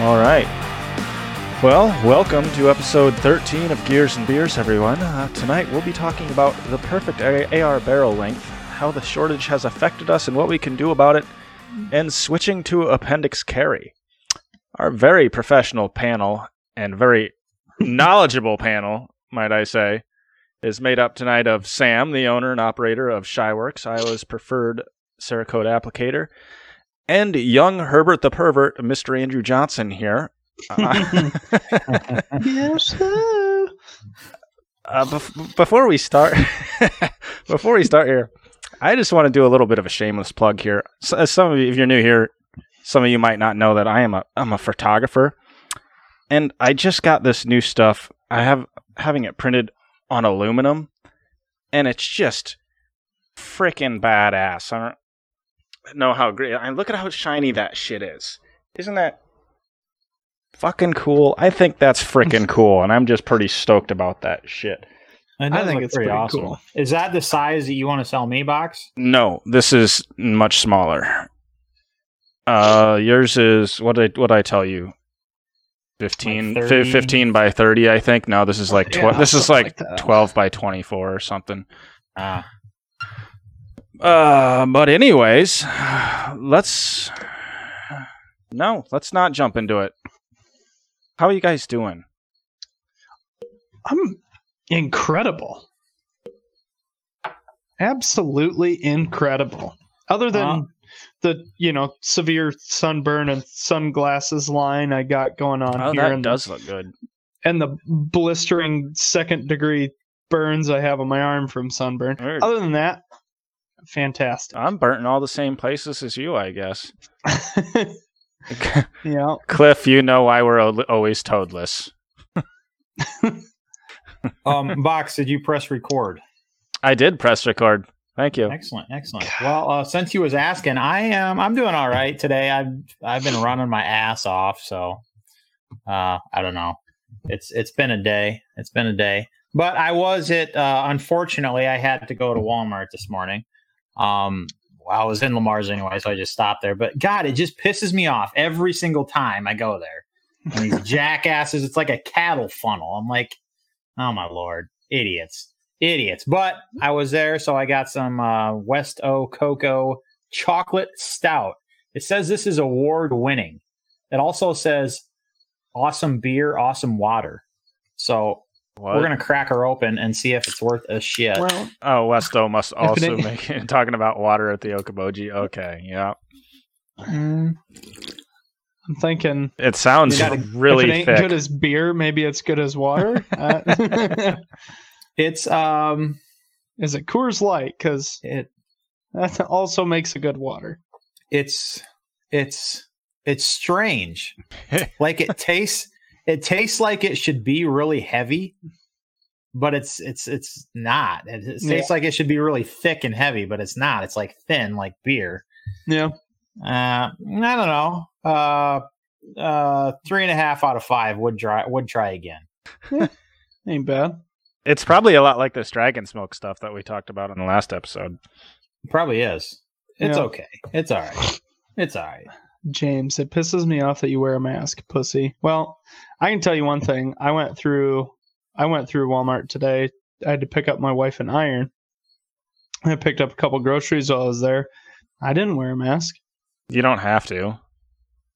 All right. Well, welcome to episode 13 of Gears and Beers, everyone. Uh, tonight we'll be talking about the perfect AR barrel length, how the shortage has affected us and what we can do about it, and switching to appendix carry. Our very professional panel and very knowledgeable panel, might I say, is made up tonight of Sam, the owner and operator of Shyworks, Iowa's preferred Cerakote applicator, and young Herbert the pervert, Mr. Andrew Johnson here. Uh, Yes, sir. uh, bef- before we start, before we start here, I just want to do a little bit of a shameless plug here. So, some of you, if you're new here, some of you might not know that I am a I'm a photographer, and I just got this new stuff. I have having it printed on aluminum, and it's just freaking badass. I know how great. I look at how shiny that shit is. Isn't that fucking cool? I think that's freaking cool, and I'm just pretty stoked about that shit. It I think it's pretty pretty awesome. cool. Is that the size that you want to sell me box? No, this is much smaller. Uh, yours is what did I, what did I tell you? 15, Like fi- 30? 15 by 30, I think. No, this is like tw- Yeah, this is like, like 12 by 24 or something. Ah, Uh, but anyways, let's No, let's not jump into it. How are you guys doing? I'm incredible. Absolutely incredible. Other than Wow. the, you know, severe sunburn and sunglasses line I got going on Oh, here that and, does look good. and the blistering second degree burns I have on my arm from sunburn. Weird. Other than that, fantastic. I'm burnt in all the same places as you, I guess. yeah. Cliff, you know why we're al- always toadless. um, box. Did you press record? I did press record. Thank you. Excellent, excellent. Well, uh, since you was asking, I am. I'm doing all right today. I've I've been running my ass off, so uh, I don't know. It's it's been a day. It's been a day. But I was at. Uh, unfortunately, I had to go to Walmart this morning. Um, well, I was in Le Mars anyway, so I just stopped there. But God, it just pisses me off every single time I go there. And these jackasses, it's like a cattle funnel. I'm like, oh my lord, idiots, idiots. But I was there, so I got some uh, West O Cocoa chocolate stout. It says this is award winning. It also says awesome beer, awesome water. So What? we're gonna crack her open and see if it's worth a shit. Well, Oh, West O must also ain't- make it talking about water at the Okoboji. Okay, yeah. mm, I'm thinking It sounds gotta- if really it ain't thick. good as beer, maybe it's good as water. Uh, it's um, is it Coors Light? Because it that also makes a good water. it's it's it's strange. like it tastes it tastes like it should be really heavy, but it's it's it's not. It, it Yeah. tastes like it should be really thick and heavy, but it's not. It's like thin, like beer. Yeah. Uh, I don't know. Uh, uh, three and a half out of five would try would try again. Ain't bad. It's probably a lot like this dragon smoke stuff that we talked about in the last episode. Probably is. It's Yeah. okay. It's all right. It's all right. James, it pisses me off that you wear a mask, pussy. Well, I can tell you one thing. I went through I went through Walmart today. I had to pick up my wife an iron. I picked up a couple groceries while I was there. I didn't wear a mask. You don't have to.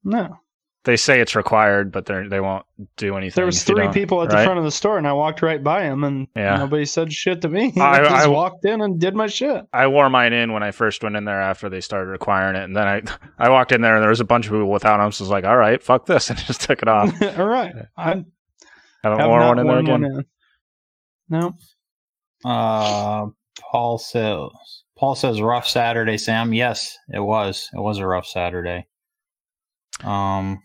No. They say it's required, but they they won't do anything. There was three people at the front of the store and I walked right by them and Yeah. nobody said shit to me. I- I, just I- walked in and did my shit. I wore mine in when I first went in there after they started requiring it, and then I I walked in there and there was a bunch of people without them. So I was like, all right, fuck this, and just took it off. All right. I Haven't have worn one in there again. one in. No. Uh, Paul says. Paul says rough Saturday, Sam. Yes, it was. It was a rough Saturday. Um,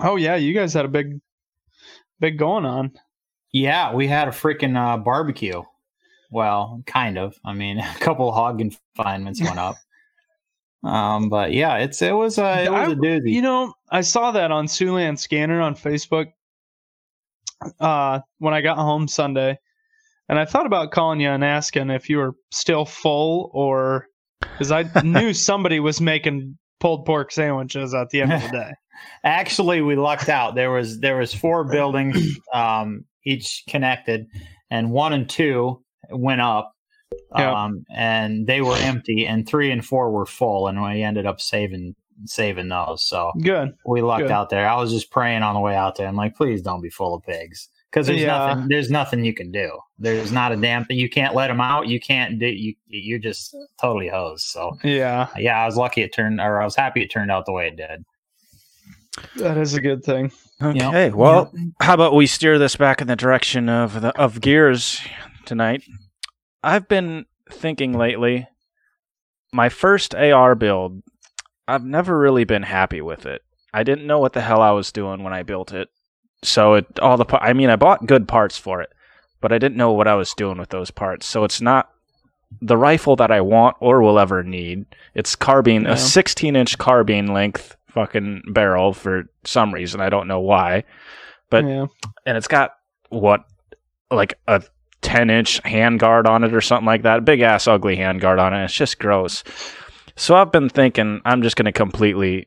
Oh yeah, you guys had a big big going on. yeah, we had a freaking uh, barbecue. Well, kind of. I mean, a couple of hog confinements went up. Um, but yeah, it's it was a it was a I- doozy. You know, I saw that on Siouxland Scanner on Facebook uh, when I got home Sunday, and I thought about calling you and asking if you were still full or because I knew somebody was making pulled pork sandwiches at the end of the day. Actually, we lucked out. There was there was four buildings, um, each connected, and one and two went up, Yep. um, and they were empty, and three and four were full, and we ended up saving saving those. So Good. we lucked Good. out there. I was just praying on the way out there. I'm like, please don't be full of pigs. Because there's Yeah. nothing, there's nothing you can do. There's not a damn thing. You can't let them out. You can't do. You You're just totally hosed. So Yeah, yeah, I was lucky it turned, or I was happy it turned out the way it did. that is a good thing. Okay, well, how about we steer this back in the direction of the of gears tonight? I've been thinking lately. My first AR build, I've never really been happy with it. I didn't know what the hell I was doing when I built it. So it all the I mean I bought good parts for it, but I didn't know what I was doing with those parts. So it's not the rifle that I want or will ever need. It's carbine, Yeah. a 16 inch carbine length fucking barrel for some reason. I don't know why. But- yeah, and it's got what like a 10 inch handguard on it or something like that big ass ugly handguard on it it's just gross so i've been thinking i'm just going to completely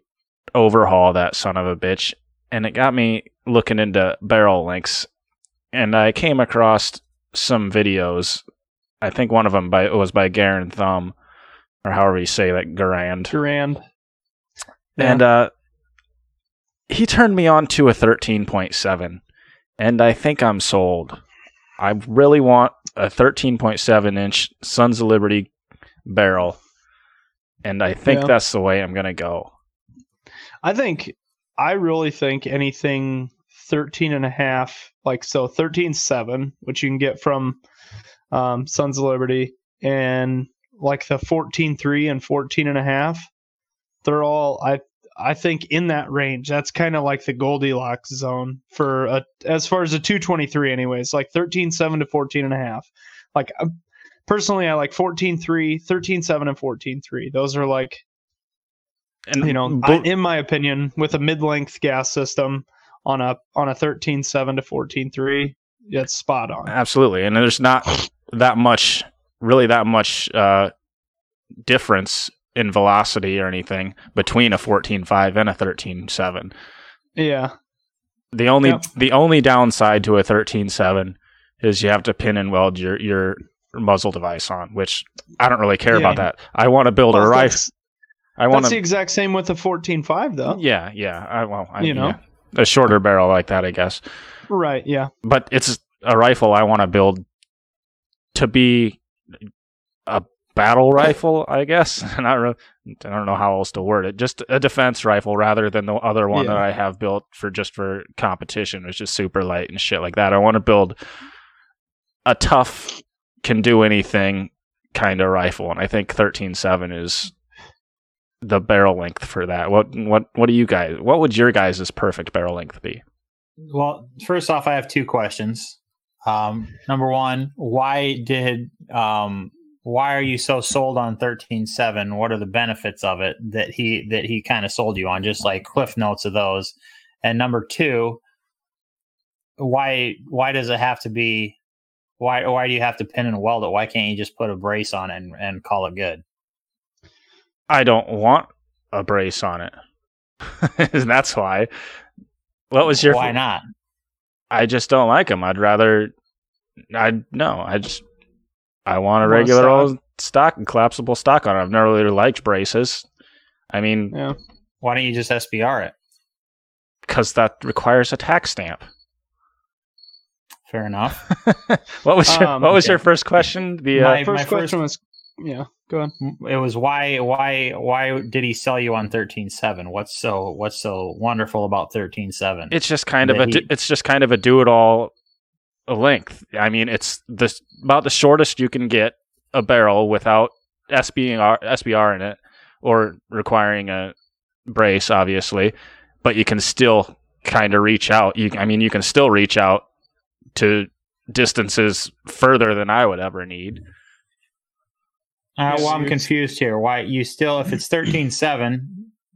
overhaul that son of a bitch and it got me looking into barrel lengths and i came across some videos i think one of them by was by Garand Thumb or however you say that Garand grand. and uh, he turned me on to a 13.7, and I think I'm sold. I really want a 13.7 inch Sons of Liberty barrel, and I think Yeah. that's the way I'm gonna go. I think I really think anything 13 and a half, like so 13.7, which you can get from um, Sons of Liberty, and like the 14.3 and 14 and a half, they're all I I think in that range. That's kind of like the Goldilocks zone for a as far as a 223 anyways, like 13.7 to 14 and a half. Like uh, personally I like 14.3, 13.7 and 14.3. Those are like And you know, I, in my opinion, with a mid-length gas system on a on a 13.7 to 14.3, it's spot on. absolutely, and there's not that much, really that much uh, difference in velocity or anything between a 14.5 and a 13.7. Yeah, The only Yep. the only downside to a 13.7 is you have to pin and weld your your muzzle device on, which I don't really care about Yeah. that. I want to build a Well, rifle. I want that's the exact same with the 14.5 though. Yeah, yeah. I well, I, You know? yeah. A shorter barrel like that, I guess. Right? Yeah. But it's a rifle I want to build to be a battle rifle, I guess. Re- I don't know how else to word it. Just a defense rifle rather than the other one Yeah. that I have built for just for competition, which is super light and shit like that. I want to build a tough, can do anything kind of rifle, and I think thirteen seven is the barrel length for that. What what what do you guys? What would your guys' perfect barrel length be? Well, first off, I have two questions. Um, number one, why did um, why are you so sold on thirteen seven? What are the benefits of it that he that he kind of sold you on? Just like cliff notes of those. And number two, why why does it have to be? Why why do you have to pin and weld it? Why can't you just put a brace on it and, and call it good? I don't want a brace on it. and that's why. What was your? why not? I just don't like them. I'd rather. I no. I just. I want a Want a regular stock? old stock and collapsible stock on it. I've never really liked braces. I mean, Yeah. Why don't you just SBR it? because that requires a tax stamp. Fair enough. what was your Um, What was okay. your first question? The uh, My- First first- question was, yeah. Go ahead. it was why why why did he sell you on 13.7 what's so what's so wonderful about 13.7 it's just kind of a. he- It's just kind of a do it all length. I mean, it's the about the shortest you can get a barrel without SBR SBR in it or requiring a brace, obviously, but you can still kind of reach out. You, I mean, you can still reach out to distances further than I would ever need. Uh, well i'm confused here why you still if it's 13.7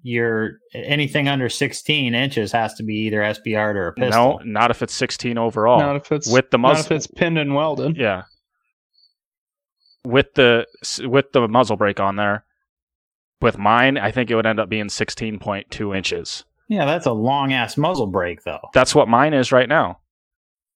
you're anything under 16 inches has to be either SBR'd or a pistol No, not if it's 16 overall. Not if it's with the muzzle. not if it's pinned and welded. yeah, with the with the muzzle brake on there, With mine, I think it would end up being 16.2 inches. Yeah, that's a long ass muzzle brake, though. That's what mine is right now.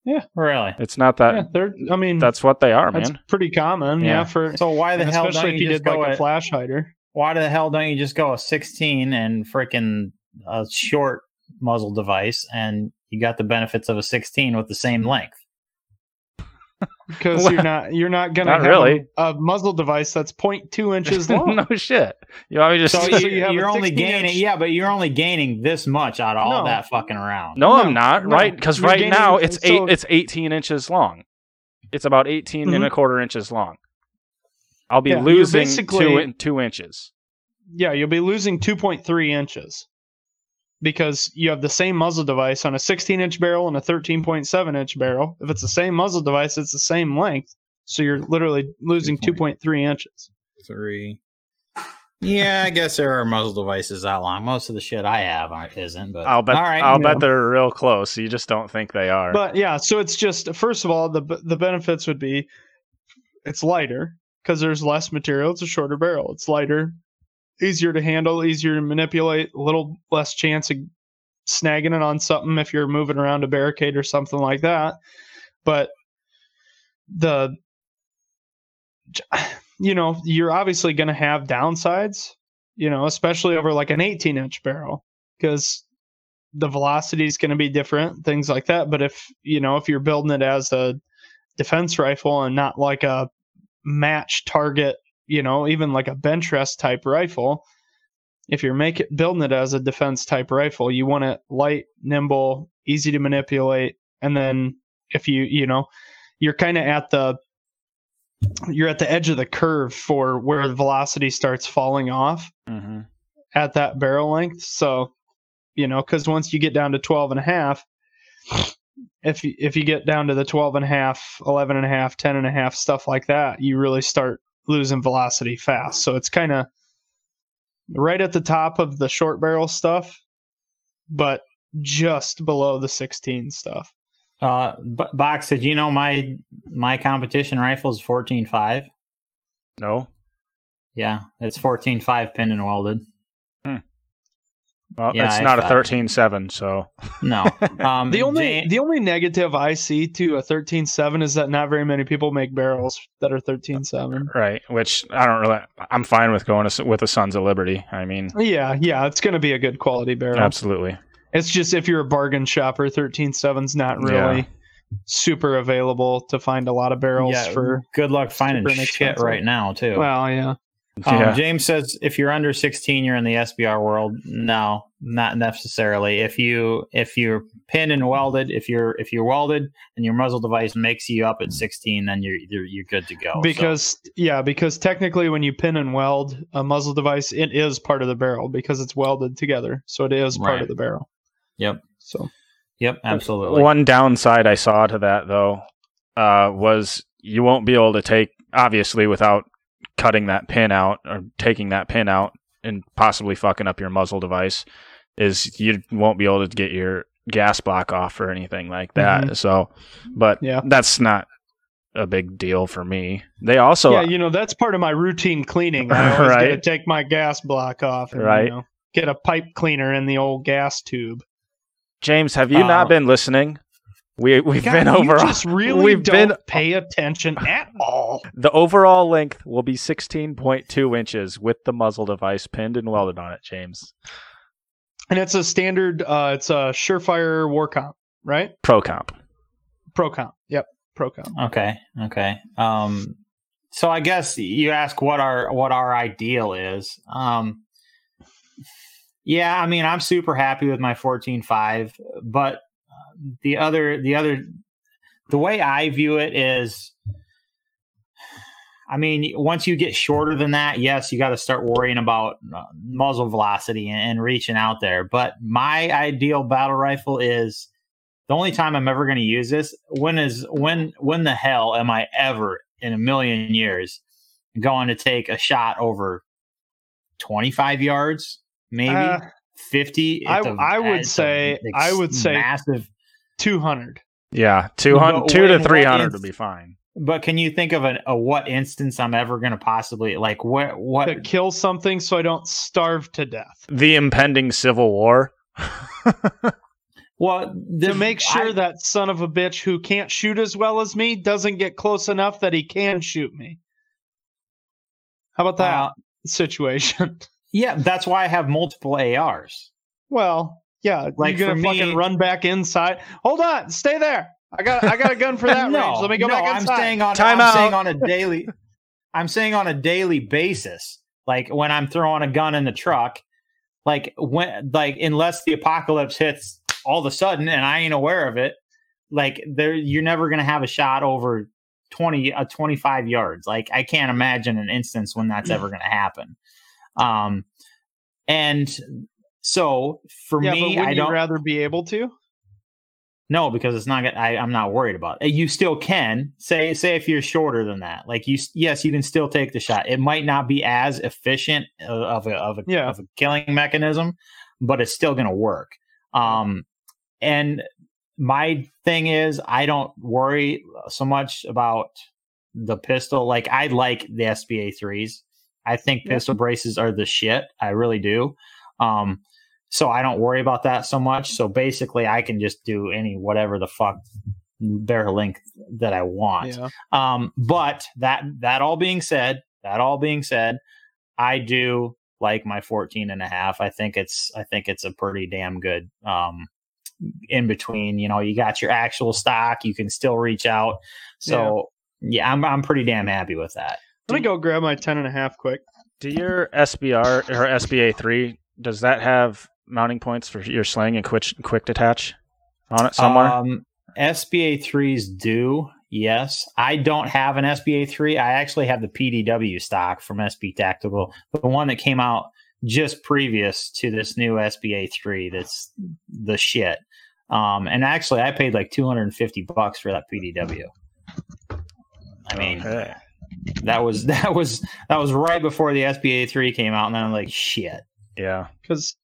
Yeah, really? It's not that. yeah, they're. I mean, That's what they are, that's man. pretty common. Yeah. Yeah, for So why the hell especially don't if you you just did go like a at, flash hider. why the hell don't you just go a 16 and freaking a short muzzle device and you got the benefits of a 16 with the same length? Because Well, you're not you're not gonna not have really. a, a muzzle device that's 0.2 inches long. no shit. You want me to just? So, So you, you have a are only gaining, inch- yeah, but you're only gaining this much out of all that fucking around. no, No, I'm not. no. Right? Because right gaining- now it's eight. so- It's 18 inches long. It's about 18 and Mhm. a quarter inches long. I'll be Yeah, losing basically- two in- two inches. Yeah, you'll be losing 2.3 inches because you have the same muzzle device on a 16 inch barrel and a 13.7 inch barrel. If it's the same muzzle device, it's the same length. So you're literally losing 2.3 inches. Three. Yeah, I guess there are muzzle devices that long. Most of the shit I have aren't, isn't. But I'll bet. All right. I'll yeah. bet they're real close. You just don't think they are. But yeah, so it's just first of all the the benefits would be it's lighter because there's less material. It's a shorter barrel. It's lighter, easier to handle, easier to manipulate, a little less chance of snagging it on something if you're moving around a barricade or something like that. But the you know, you're obviously going to have downsides, you know, especially over like an 18 inch barrel because the velocity is going to be different, things like that. But if, you know, if you're building it as a defense rifle and not like a match target, you know, even like a bench rest type rifle, if you're making building it as a defense type rifle, you want it light, nimble, easy to manipulate, and then if you, you know, you're kind of at the you're at the edge of the curve for where the velocity starts falling off hmm at that barrel length. So, you know, because once you get down to 12 and a half, if you, if you get down to the 12 and a half, 11 and a half, 10 and a half, stuff like that, you really start losing velocity fast. So it's kind of right at the top of the short barrel stuff, but just below the 16 stuff. uh, B- box, did you know my my competition rifle is fourteen five? No. Yeah, it's fourteen five pinned and welded. Well, Yeah, it's I not a thought- 13.7, so No, um, The only Jane- the only negative I see to a 13.7 is that not very many people make barrels that are 13.7. right. Which I don't really. I'm fine with going to, with the Sons of Liberty. I mean, Yeah, yeah, it's going to be a good quality barrel. absolutely. It's just if you're a bargain shopper, 13.7's not really Yeah. super available to find a lot of barrels yeah, for. good luck finding super shit right now too. Well, yeah. Um, yeah. James says if you're under 16, you're in the SBR world. No, not necessarily. If you if you're pinned and welded, if you're if you're welded and your muzzle device makes you up at 16, then you're you're, you're good to go. So, Because yeah, because technically when you pin and weld a muzzle device, it is part of the barrel because it's welded together, so it is part of the barrel. Yep. So yep, absolutely. One downside I saw to that though uh, was you won't be able to take obviously without cutting that pin out or taking that pin out and possibly fucking up your muzzle device is you won't be able to get your gas block off or anything like that. So, but Yeah. that's not a big deal for me. They also yeah, you know that's part of my routine cleaning. I always Right. take my gas block off, and, Right. You know, get a pipe cleaner in the old gas tube. James, have you Uh, not been listening? We we've God, been you over just really we've don't been pay attention at all. The overall length will be 16.2 inches with the muzzle device pinned and welded on it, James. And it's a standard. Uh, it's a Surefire War Comp, right? Pro comp. Pro Comp. Yep, Pro Comp. Okay. Okay. Um, so I guess you ask what our what our ideal is. Um, yeah, I mean, I'm super happy with my 14.5, but the other the other the way I view it is, I mean, once you get shorter than that, yes, you got to start worrying about uh, muzzle velocity and, and reaching out there. But my ideal battle rifle is the only time I'm ever going to use this. When is when when the hell am I ever in a million years going to take a shot over 25 yards, maybe Uh, 50? I- I would say- I would say- massive. Two hundred. Yeah, 200, But 2 to what- what 300 is- would be fine. but can you think of an, a what instance I'm ever going to possibly like what what To kill something so I don't starve to death. The impending civil war. well to make sure I- that son of a bitch who can't shoot as well as me doesn't get close enough that he can shoot me. How about that uh, situation? yeah, that's why I have multiple ARs. well, yeah, Like, you're gonna for fucking me- run back inside. Hold on, stay there. I got I got a gun for that no, range. Let me go no, back I'm staying on Time I'm out. saying on a daily I'm saying on a daily basis. Like when I'm throwing a gun in the truck, like when like unless the apocalypse hits all of a sudden and I ain't aware of it, like there you're never gonna have a shot over 20 uh, 25 yards. Like I can't imagine an instance when that's ever gonna happen. Um and so for yeah, me, I don't Would you rather be able to? no, because it's not. I, I'm not worried about it. You still can say say if you're shorter than that. Like you, yes, you can still take the shot. It might not be as efficient of of a of a, Yeah. of a killing mechanism, but it's still going to work. Um, and my thing is, I don't worry so much about the pistol. Like I like the SBA threes. I think Yeah. pistol braces are the shit. I really do. Um, so I don't worry about that so much. So basically, I can just do any whatever the fuck barrel link that I want. Yeah. Um, but that that all being said, that all being said, I do like my 14 and a half. I think it's I think it's a pretty damn good um in between. You know, you got your actual stock, you can still reach out. So yeah, I'm I'm pretty damn happy with that. Let me go grab my ten and a half quick. Do your SBR or SBA three does that have mounting points for your sling and quick quick detach on it somewhere? Um, SBA threes do. Yes, I don't have an SBA three. I actually have the PDW stock from SB Tactical, the one that came out just previous to this new SBA three. That's the shit. Um, and actually, I paid like two hundred and fifty bucks for that PDW. I mean, Okay. that was that was that was right before the SBA three came out, and then I'm like, shit. Yeah. Because,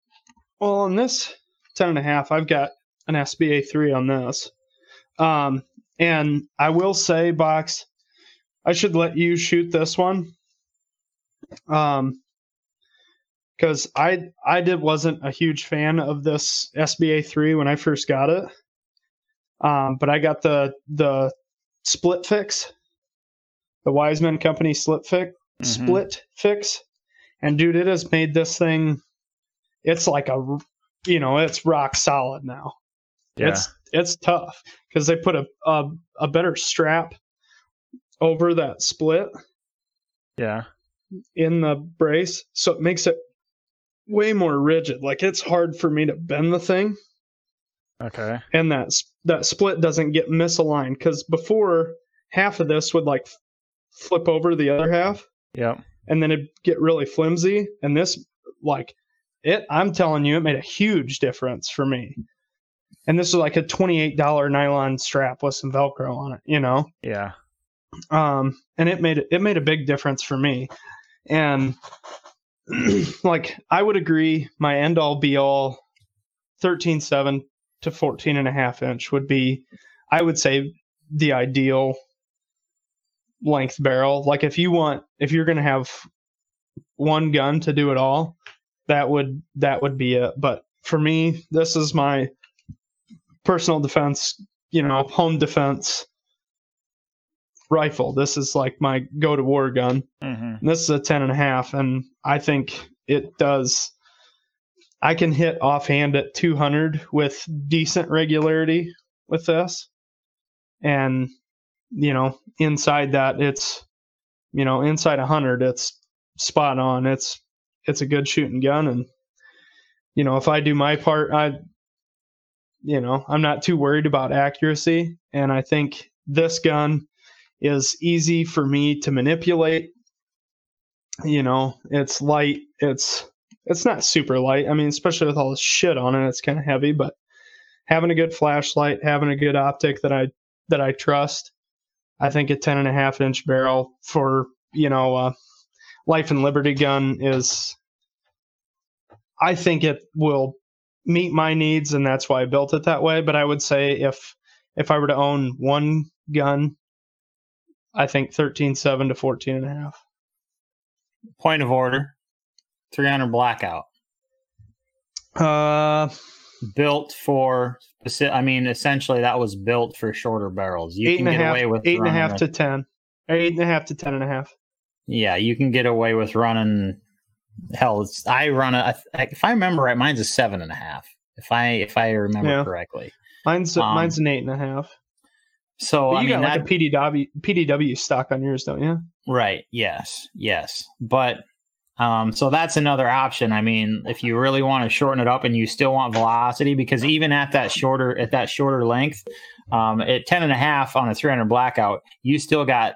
well, on this 10 and a half, I've got an SBA 3 on this. Um, and I will say, Box, I should let you shoot this one. Um, because I I did wasn't a huge fan of this SBA 3 when I first got it. Um, but I got the the split fix, the Wiseman Company split fix, Mhm. split fix, and dude, it has made this thing. It's like a, you know, it's rock solid now. Yeah. It's it's tough because they put a, a a better strap over that split yeah. in the brace, so it makes it way more rigid. Like it's hard for me to bend the thing, Okay. and that that split doesn't get misaligned because before half of this would like flip over the other half, Yep. And then it get really flimsy, and this like it. I'm telling you, it made a huge difference for me. And this is like a twenty-eight dollar nylon strap with some Velcro on it, you know. Yeah. um, and it made it made a big difference for me. And like I would agree, my end all be all 13.7 to 14 and a half inch would be, I would say, the ideal length barrel. Like if you want, if you're gonna have one gun to do it all, that would that would be it. But for me, this is my personal defense, you know, home defense rifle. This is like my go to war gun. hmm this is a 10 and a half, and I think it does. I can hit offhand at 200 with decent regularity with this. And, you know, inside that, it's, you know, inside a 100, it's spot on. It's, it's a good shooting gun. And, you know, if I do my part, I, you know, I'm not too worried about accuracy. And I think this gun is easy for me to manipulate you know it's light it's it's not super light i mean especially with all this shit on it it's kind of heavy but having a good flashlight having a good optic that i that i trust i think a 10 and a half inch barrel for you know uh, life and liberty gun is i think it will meet my needs and that's why i built it that way but i would say if if i were to own one gun I think thirteen seven to fourteen and a half. Point of order: 300 blackout. Uh, built for I mean, essentially that was built for shorter barrels. You eight can get half, away with eight and a half and a running half a- to ten, eight and a half to ten and a half. Yeah, you can get away with running. Hell, it's, I run a. If I remember right, mine's a seven and a half. If I if I remember Yeah. correctly. Mine's Um, mine's an eight and a half. So But I you mean, got like that, a PDW PDW stock on yours, don't you? right? Yes, yes, but. Um, so that's another option. I mean, if you really want to shorten it up and you still want velocity, because even at that shorter at that shorter length, um, at 10 and a half on a 300 blackout, you still got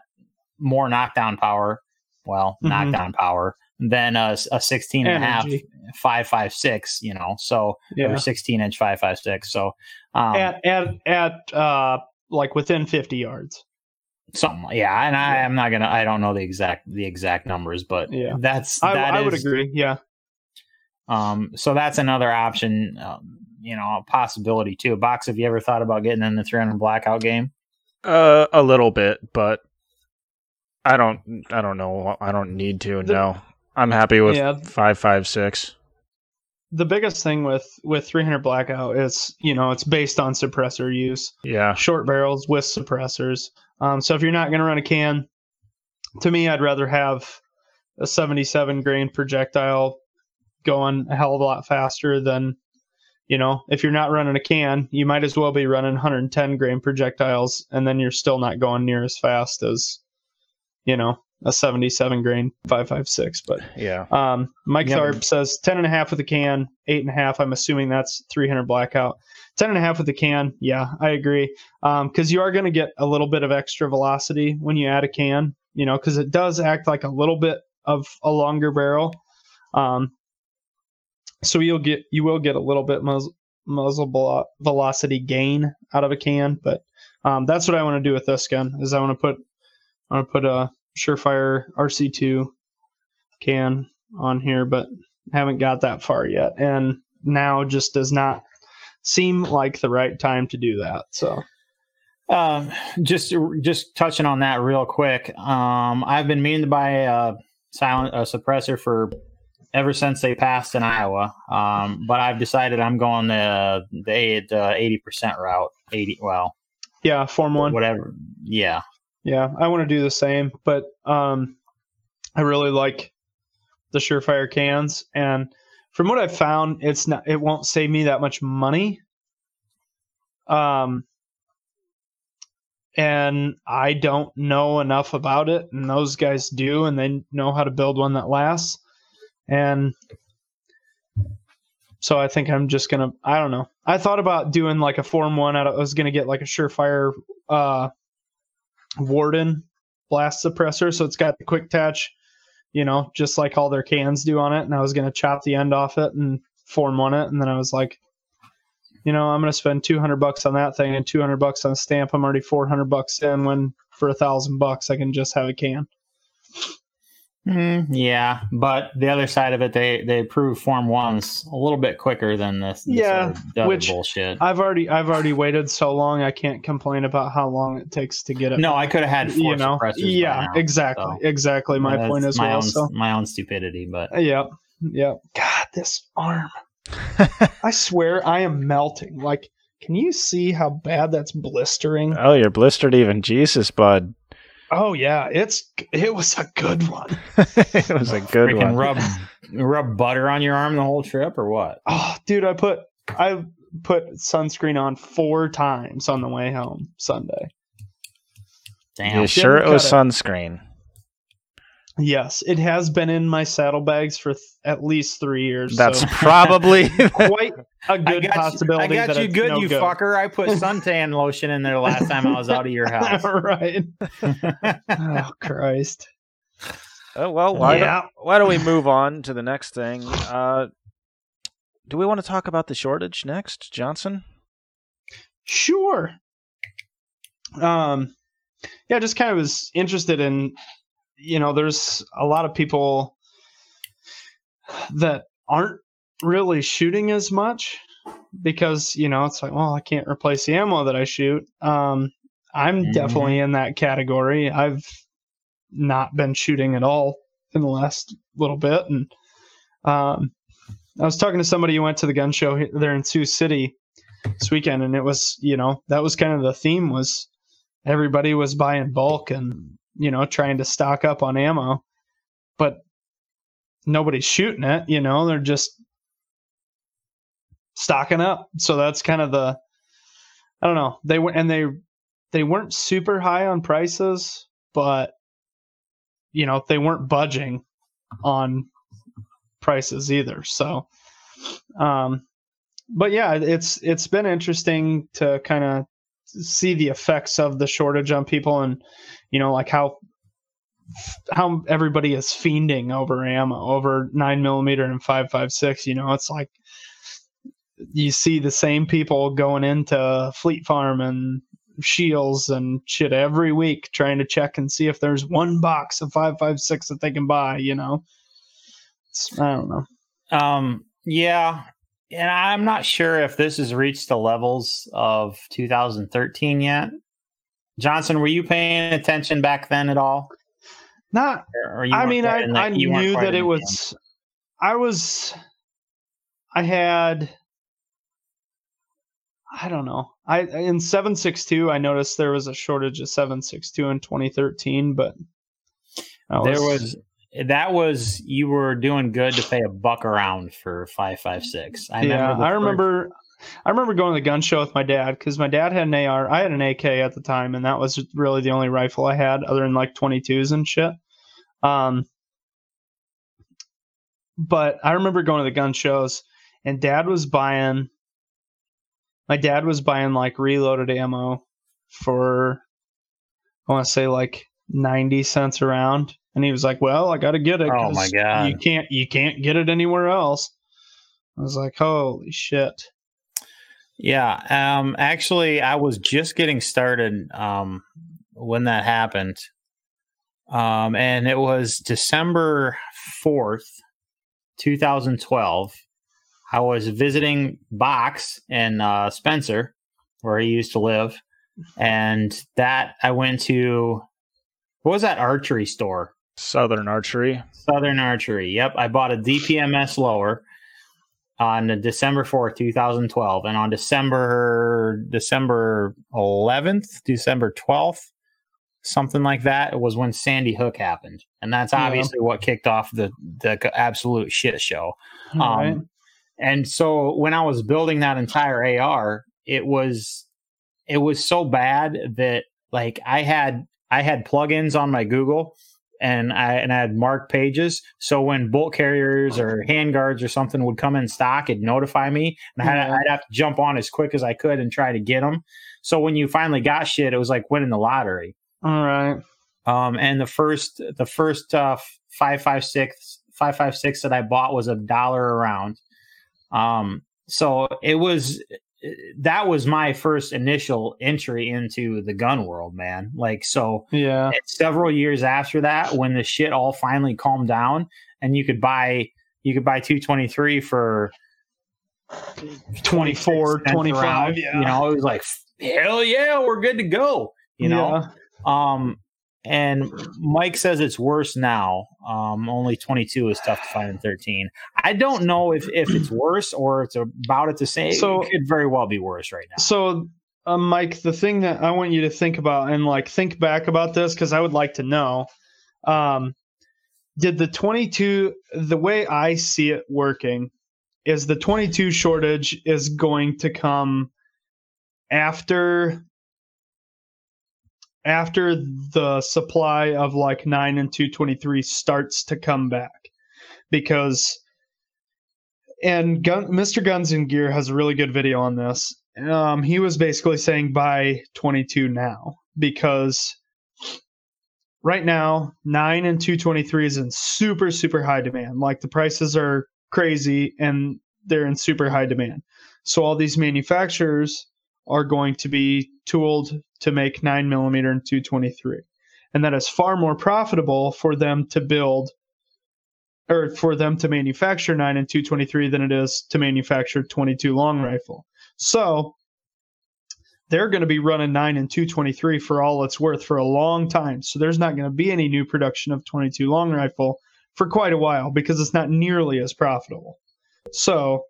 more knockdown power. Well, Mhm. knockdown power than a, a 16 and a half, Energy. 556, you know, so Yeah. or 16 inch 556. So, um, at at at uh like within fifty yards. Something, yeah. And I, I'm not gonna, I don't know the exact the exact numbers, but Yeah. that's I, that I would is- agree. Yeah. Um, so that's another option, um, you know, a possibility too. Box, have you ever thought about getting in the 300 blackout game? Uh, a little bit, but I don't. I don't know. I don't need to. The- no, I'm happy with Yeah. five five six. The biggest thing with with 300 blackout is you know it's based on suppressor use. Yeah, short barrels with suppressors. Um, so if you're not going to run a can, to me, I'd rather have a 77 grain projectile going a hell of a lot faster than, you know, if you're not running a can, you might as well be running 110 grain projectiles, and then you're still not going near as fast as, you know, a 77 grain 556. But yeah. um, Mike Yeah. Tharp says 10 and a half with a can, eight and a half. I'm assuming that's 300 blackout. 10 and a half with a can. Yeah, I agree. Um, cause you are going to get a little bit of extra velocity when you add a can, you know, cause it does act like a little bit of a longer barrel. Um, so you'll get, you will get a little bit muzzle, muzzle velo- velocity gain out of a can, but, um, that's what I want to do with this gun is I want to put, I want to put a Surefire RC2 can on here, but haven't got that far yet. And now just does not seem like the right time to do that. So Um, just just touching on that real quick. Um, I've been meaning to buy a silent a suppressor for ever since they passed in Iowa. Um, but I've decided I'm going the the eighty percent route. Eighty, well, yeah, Form One. whatever. Yeah, Yeah, I want to do the same, but um, I really like the Surefire cans, and from what I've found, it's not. It won't save me that much money. Um, and I don't know enough about it, and those guys do, and they know how to build one that lasts, and so I think I'm just gonna. I don't know. I thought about doing like a Form One. I was gonna get like a Surefire. Uh, Warden blast suppressor, so it's got the quick attach, you know, just like all their cans do on it. And I was gonna chop the end off it and form one it, and then I was like, you know, I'm gonna spend 200 bucks on that thing and 200 bucks on a stamp. I'm already 400 bucks in. When for a thousand bucks, I can just have a can. Mm, yeah. But the other side of it, they they approve Form Ones a little bit quicker than this. this Yeah, other, the other which- bullshit. I've already I've already waited so long. I can't complain about how long it takes to get it. no, I could have had four you know, yeah, now, exactly, so. exactly. My That's point is my well. Own, So my own stupidity, but Yep. Yep. God, this arm. I swear I am melting. Like, can you see how bad that's blistering? oh, you're blistered even. Jesus, bud. Oh yeah, it's it was a good one. it was a good freaking one. rub rub butter on your arm the whole trip or what? Oh, dude, I put I put sunscreen on four times on the way home Sunday. Damn. You sure it was cut sunscreen? Yes, it has been in my saddlebags for th- at least three years. That's so probably. quite a good got possibility. You, I got that you it's good, no you fucker. I put suntan lotion in there last time I was out of your house. right. Oh Christ. oh well, why Yeah. don't, why don't we move on to the next thing? Uh, do we want to talk about the shortage next, Johnson? Sure. Um, yeah, just kind of was interested in, you know, there's a lot of people that aren't really shooting as much because, you know, it's like, well, I can't replace the ammo that I shoot. Um, I'm Mhm. definitely in that category. I've not been shooting at all in the last little bit, and um, I was talking to somebody who went to the gun show he- there in Sioux City this weekend, and it was you know that was kind of the theme was everybody was buying bulk and you know trying to stock up on ammo, but nobody's shooting it. You know they're just stocking up. So that's kind of the I don't know. They went and they they weren't super high on prices, but you know, they weren't budging on prices either. So um but yeah, it's it's been interesting to kind of see the effects of the shortage on people and you know like how how everybody is fiending over ammo over 9 millimeter and 556 you know it's like you see the same people going into Fleet Farm and Scheels and shit every week trying to check and see if there's one box of 556 that they can buy, you know. It's, I don't know. Um, yeah, and I'm not sure if this has reached the levels of 2013 yet. Johnson, were you paying attention back then at all? Not Or- or you I mean I I knew that it was I was I had I don't know. I in 762 I noticed there was a shortage of 762 in 2013, but I there was that was you were doing good to pay a buck around for 556 I yeah, remember I first- remember. I remember going to the gun show with my dad because my dad had an AR. I had an AK at the time, and that was really the only rifle I had, other than like 22s and shit. Um, but I remember going to the gun shows, and dad was buying. My dad was buying like reloaded ammo for, I want to say like 90 cents a round, and he was like, "Well, I got to get it. Oh my God. You can't, you can't get it anywhere else." I was like, "Holy shit!" Yeah, um, actually, I was just getting started um, when that happened, um, and it was December fourth, two thousand twelve. I was visiting Box in uh, Spencer, where he used to live, and that I went to. What was that archery store? Southern Archery. Southern Archery. Yep, I bought a DPMS lower on December fourth, two thousand twelve, and on December December eleventh, December twelfth, something like that, was when Sandy Hook happened, and that's Yeah. obviously what kicked off the the absolute shit show. Um, Right. And so when I was building that entire AR, it was it was so bad that like I had I had plugins on my Google and I and I had marked pages. So when bolt carriers or handguards or something would come in stock, it'd notify me, and I had, Yeah. I'd have to jump on as quick as I could and try to get them. So when you finally got shit, it was like winning the lottery. All right. Um, and the first the first uh, five five six five five six that I bought was a dollar around. Um, so it was that was my first initial entry into the gun world, man. Like so, Yeah. several years after that, when the shit all finally calmed down, and you could buy you could buy two twenty three for 24, 26 cents a 25, round, yeah. You know, it was like hell yeah, we're good to go. You know. Yeah. Um, and Mike says it's worse now. Um, only 22 is tough to find in 13. I don't know if, if it's worse or it's about it the same. So- it could very well be worse right now. So, uh, Mike, the thing that I want you to think about and like think back about this because I would like to know, um, did the 22 the way I see it working is the 22 shortage is going to come after after the supply of like 9 and 223 starts to come back because and Gun, Mr. Guns and Gear has a really good video on this. Um, he was basically saying buy 22 now because right now 9 and 223 is in super super high demand. Like the prices are crazy and they're in super high demand. So all these manufacturers are going to be tooled to make 9 millimeter and 223, and that is far more profitable for them to build or for them to manufacture 9 and 223 than it is to manufacture 22 long rifle. So they're going to be running 9 and 223 for all it's worth for a long time. So there's not going to be any new production of 22 long rifle for quite a while because it's not nearly as profitable. So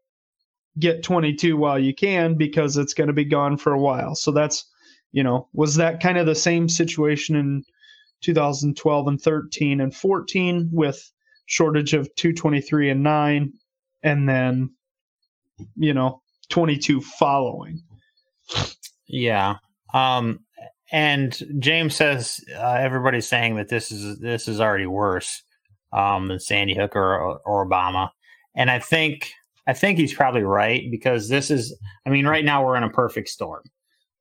get 22 while you can because it's going to be gone for a while. So that's, you know, was that kind of the same situation in 2012 and 13 and 14 with shortage of 223 and 9 and then you know 22 following. Yeah. Um and James says uh, everybody's saying that this is this is already worse um, than Sandy Hook or, or Obama, and I think I think he's probably right because this is I mean right now we're in a perfect storm.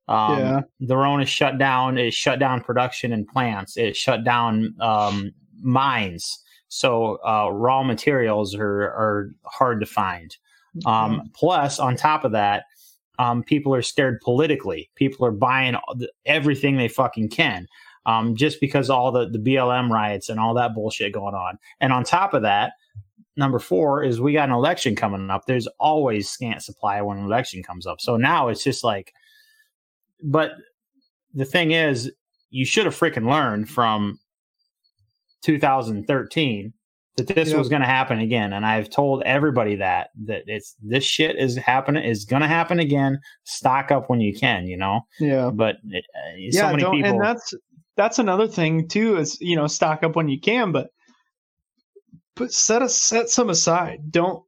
Um, yeah. The Rona shut down. It shut down production in plants. It shut down um, mines. So uh, raw materials are are hard to find. Um, plus, on top of that, um, people are scared politically. People are buying everything they fucking can. Um, just because all the, the BLM riots and all that bullshit going on. And on top of that, number four is we got an election coming up. There's always scant supply when an election comes up. So now it's just like, but the thing is, you should have freaking learned from 2013 that this yep. was going to happen again and i've told everybody that that it's this shit is happening is going to happen again. Stock up when you can you know? Yeah. But it, uh, yeah, so many people and that's that's another thing too is you know stock up when you can but but set a set some aside. Don't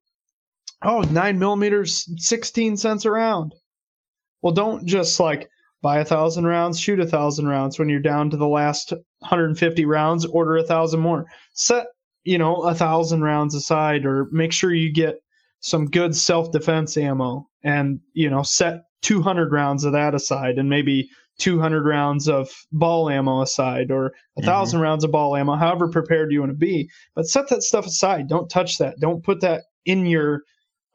oh nine millimeters 16 cents a round well don't just like buy a thousand rounds shoot a thousand rounds when you're down to the last 150 rounds order a thousand more set you know, a thousand rounds aside, or make sure you get some good self defense ammo and, you know, set 200 rounds of that aside and maybe 200 rounds of ball ammo aside or a 1000 mm-hmm. rounds of ball ammo, however prepared you want to be. But set that stuff aside. Don't touch that. Don't put that in your,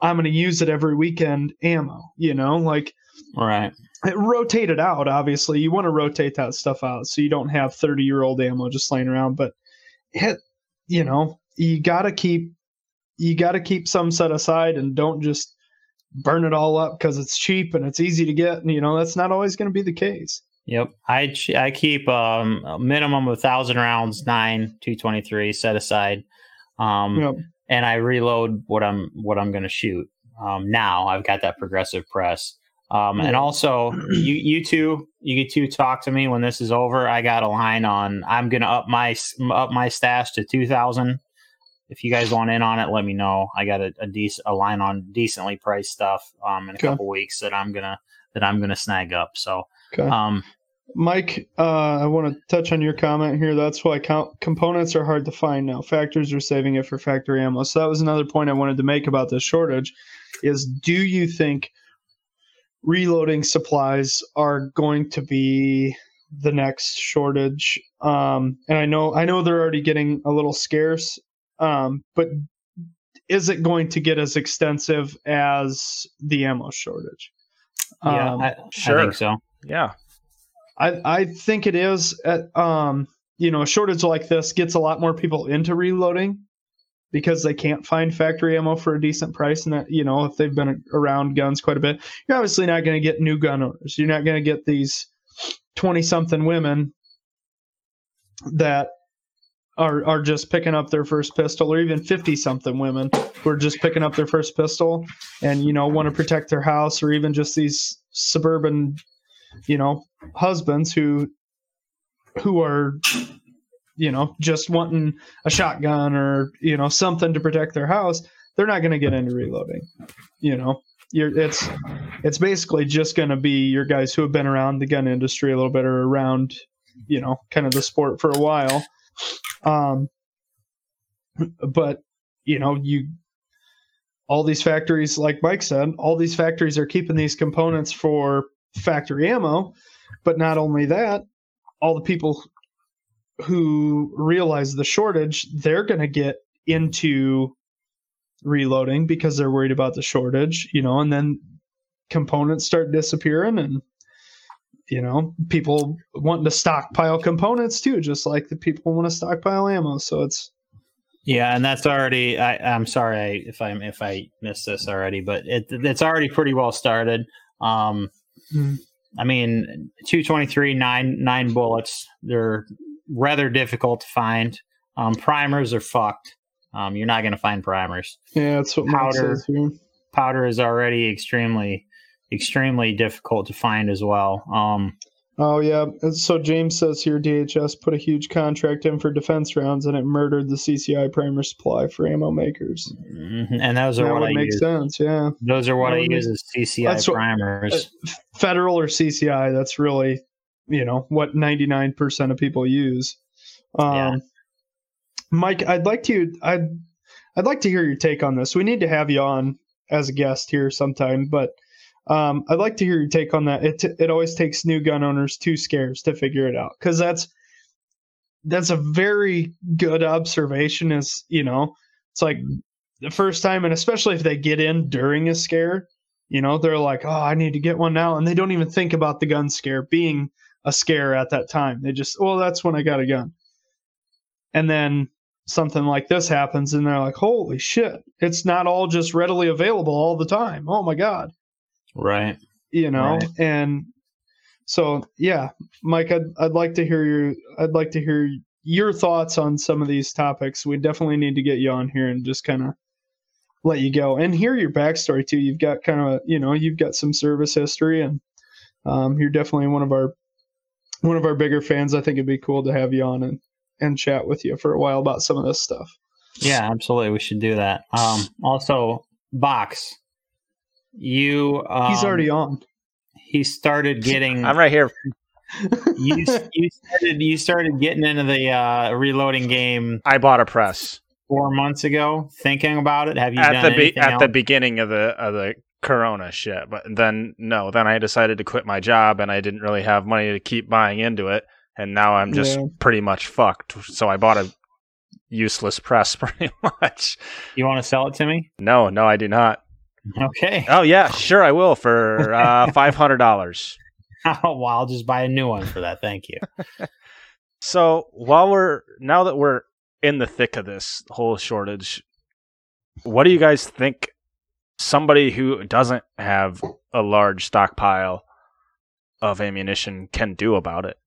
I'm going to use it every weekend ammo, you know, like, right. Rotate it out, obviously. You want to rotate that stuff out so you don't have 30 year old ammo just laying around, but hit you know, you got to keep you got to keep some set aside and don't just burn it all up because it's cheap and it's easy to get. And you know, that's not always going to be the case. Yep, I I keep um, a minimum of thousand rounds, nine two twenty three set aside, um, yep. and I reload what I'm what I'm going to shoot. Um, now I've got that progressive press, um, and also, you you two you two talk to me when this is over. I got a line on. I'm gonna up my up my stash to two thousand. If you guys want in on it, let me know. I got a, a decent a line on decently priced stuff um, in a okay. couple weeks that I'm gonna that I'm gonna snag up. So, okay. um, Mike, uh, I want to touch on your comment here. That's why count- components are hard to find now. Factors are saving it for factory ammo. So that was another point I wanted to make about this shortage. Is do you think reloading supplies are going to be the next shortage. Um, and I know I know they're already getting a little scarce, um, but is it going to get as extensive as the ammo shortage? Yeah, um, I, sure. I think so. Yeah, I I think it is. At, um, you know, a shortage like this gets a lot more people into reloading because they can't find factory ammo for a decent price and that you know if they've been around guns quite a bit you're obviously not going to get new gun owners. You're not going to get these 20 something women that are are just picking up their first pistol or even 50 something women who are just picking up their first pistol and you know want to protect their house or even just these suburban you know husbands who who are you know, just wanting a shotgun or, you know, something to protect their house, they're not going to get into reloading. You know, you're, it's it's basically just going to be your guys who have been around the gun industry a little bit or around, you know, kind of the sport for a while. Um, but you know, you all these factories, like Mike said, all these factories are keeping these components for factory ammo. But not only that, all the people who realize the shortage, they're going to get into reloading because they're worried about the shortage, you know, and then components start disappearing and you know, people wanting to stockpile components too, just like the people want to stockpile ammo. So it's yeah, and that's already. I, am sorry if I'm if I missed this already, but it it's already pretty well started. Um, mm-hmm. I mean, 223, nine nine bullets. They're rather difficult to find. Um, primers are fucked. Um, you're not going to find primers. Yeah, that's what Powder. Powder is already extremely, extremely difficult to find as well. Um, Oh yeah. So James says here DHS put a huge contract in for defense rounds and it murdered the CCI primer supply for ammo makers. mhm, and those are that what would I make use. sense, yeah. Those are what That I use make- as CCI what- primers. Federal or CCI, that's really, you know, what 99% of people use. Um Yeah. Mike, I'd like to I'd I'd like to hear your take on this. We need to have you on as a guest here sometime, but um, I'd like to hear your take on that. It it always takes new gun owners two scares to figure it out because that's that's a very good observation. Is you know it's like the first time, and especially if they get in during a scare, you know they're like, oh, I need to get one now, and they don't even think about the gun scare being a scare at that time. They just, well, that's when I got a gun, and then something like this happens, and they're like, holy shit, it's not all just readily available all the time. Oh my god Right. you know Right. and so yeah mike I'd, I'd like to hear your i'd like to hear your thoughts on some of these topics we definitely need to get you on here and just kind of let you go and hear your backstory too you've got kind of a you know you've got some service history and um, you're definitely one of our one of our bigger fans i think it'd be cool to have you on and and chat with you for a while about some of this stuff Yeah, absolutely. We should do that. Um, also, box. You. Um, he's already on He started getting. I'm right here. you, you started. You started getting into the uh, reloading game I bought a press four months ago. Thinking about it. Have you at done the be- at else? the beginning of the of the Corona shit, but then no, then I decided to quit my job, and I didn't really have money to keep buying into it, and now I'm just Yeah. pretty much fucked. So I bought a useless press, pretty much. you want to sell it to me? No, no, I do not. Okay. Oh yeah, sure, I will for uh, five hundred dollars. well, I'll just buy a new one for that. Thank you. So while we're now that we're in the thick of this whole shortage, what do you guys think somebody who doesn't have a large stockpile of ammunition can do about it?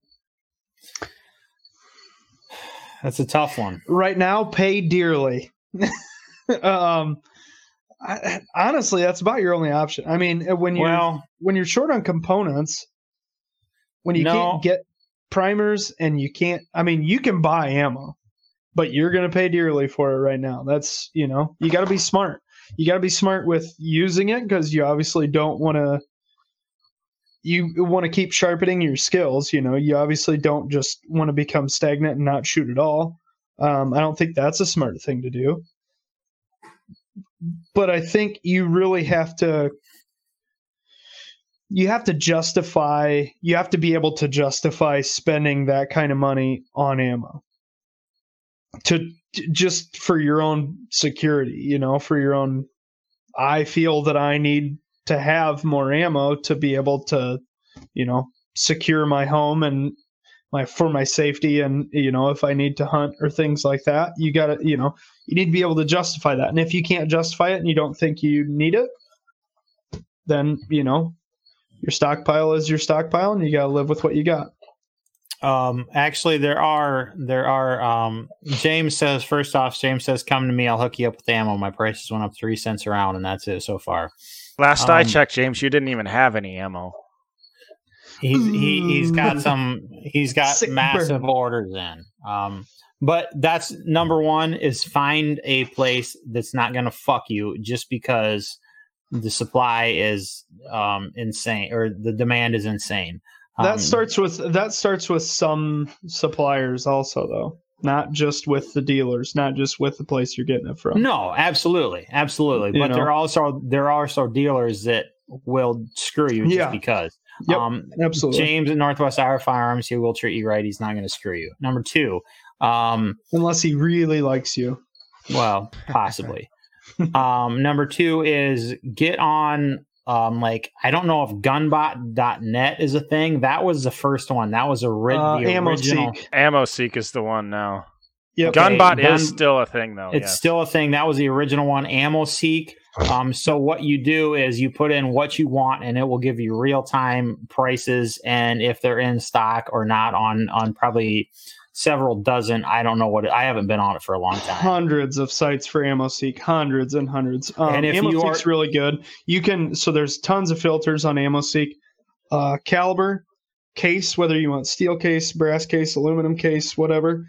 That's a tough one. right now pay dearly um I, honestly that's about your only option i mean uh, when you're Well, when you're short on components when you No. can't get primers and you can't i mean you can buy ammo but you're going to pay dearly for it right now that's you know you got to be smart you got to be smart with using it because you obviously don't want to you want to keep sharpening your skills you know? You obviously don't just want to become stagnant and not shoot at all. Um, i don't think that's a smart thing to do. But i think you really have to you have to justify you have to be able to justify spending that kind of money on ammo to just for your own security you know for your own i feel that i need to have more ammo to be able to you know secure my home and my for my safety and you know if i need to hunt or things like that you got to you know you need to be able to justify that. And if you can't justify it and you don't think you need it then you know your stockpile is your stockpile and you got to live with what you got Um, actually, there are there are. Um, James says first off, James says, "Come to me, I'll hook you up with ammo." My prices went up three cents around, and that's it so far. Last I Um, checked, James, you didn't even have any ammo. He's he, he's got some. He's got Sick massive burn. orders in. Um, but that's number one is find a place that's not going to fuck you just because the supply is um insane or the demand is insane. That Um, starts with that starts with some suppliers also though not just with the dealers not just with the place you're getting it from No, absolutely, absolutely. You But know? there are also there are also dealers that will screw you just Yeah. because. Yep, Um, absolutely James at Northwest Iowa Firearms, he will treat you right. He's not going to screw you. Number two, um, unless he really likes you well, possibly. um, number two is get on. Um, like I don't know if gunbot.net is a thing. That was the first one. That was a ri- uh, the ammo original. seek Ammo Seek is the one now. yep Okay, Gunbot Gun- is still a thing though. It's yes. still a thing. That was the original one. Ammo Seek. Um, so what you do is you put in what you want, and it will give you real time prices and if they're in stock or not on on probably several dozen. I don't know what it, I haven't been on it for a long time. hundreds of sites for AmmoSeek, hundreds and hundreds. Um, And if you AmmoSeek's are- really good. You can so there's tons of filters on AmmoSeek. Uh, caliber, case, whether you want steel case, brass case, aluminum case, whatever.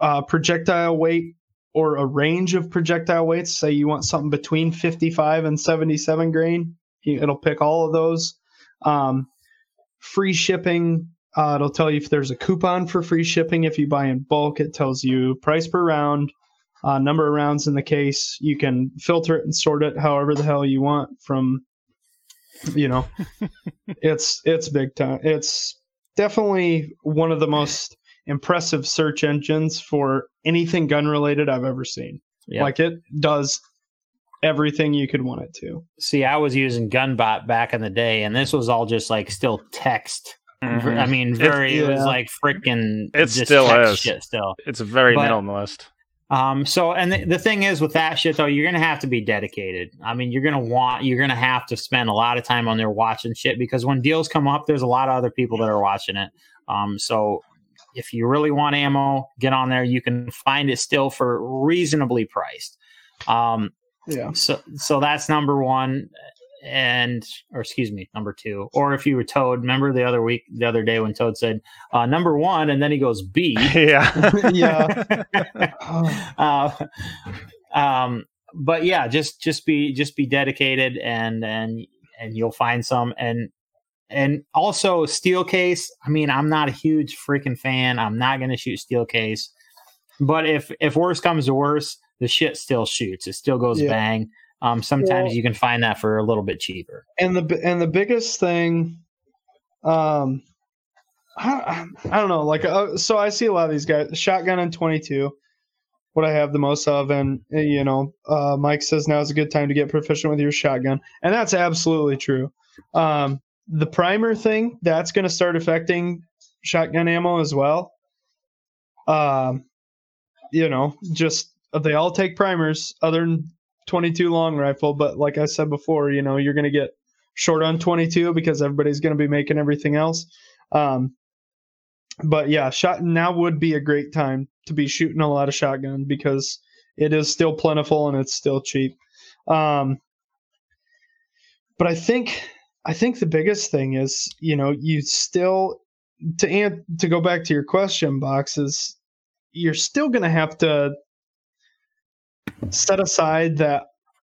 Uh, projectile weight or a range of projectile weights. Say you want something between 55 and 77 grain, it'll pick all of those. Um, free shipping. Uh, it'll tell you if there's a coupon for free shipping. If you buy in bulk, it tells you price per round, uh, number of rounds in the case. You can filter it and sort it however the hell you want from, you know, it's it's big time. It's definitely one of the most impressive search engines for anything gun related I've ever seen. Yeah. Like it does everything you could want it to. See, I was using Gunbot back in the day, and this was all just like still text. Mhm. I mean, very. it was like freaking. It just still text is. Shit still. It's a very But- minimalist. Um, so, and the, the thing is with that shit though, you're gonna have to be dedicated. I mean, you're gonna want, you're gonna have to spend a lot of time on there watching shit because when deals come up, there's a lot of other people that are watching it. Um, so if you really want ammo, get on there. You can find it still for reasonably priced. Um, Yeah. so, so that's number one, and or excuse me, number two. Or if you were Toad, remember the other week, the other day when Toad said uh, number one, and then he goes B. yeah. Yeah. uh, um, but yeah, just just be just be dedicated and and and you'll find some and and also steel case. I mean, I'm not a huge freaking fan. I'm not going to shoot steel case, but if if worse comes to worse, the shit still shoots. It still goes Yeah. bang. Um, sometimes Well- you can find that for a little bit cheaper. and the and the biggest thing um I, I don't know like uh, so i see a lot of these guys shotgun and 22 what i have the most of and uh, you know uh mike says now is a good time to get proficient with your shotgun and that's absolutely true um the primer thing that's going to start affecting shotgun ammo as well um you know just they all take primers other than 22 long rifle but like i said before you know you're going to get short on 22 because everybody's going to be making everything else. Um but yeah shot now would be a great time to be shooting a lot of shotgun because it is still plentiful and it's still cheap. Um but i think i think the biggest thing is you know you still to to go back to your question boxes you're still going to have to set aside that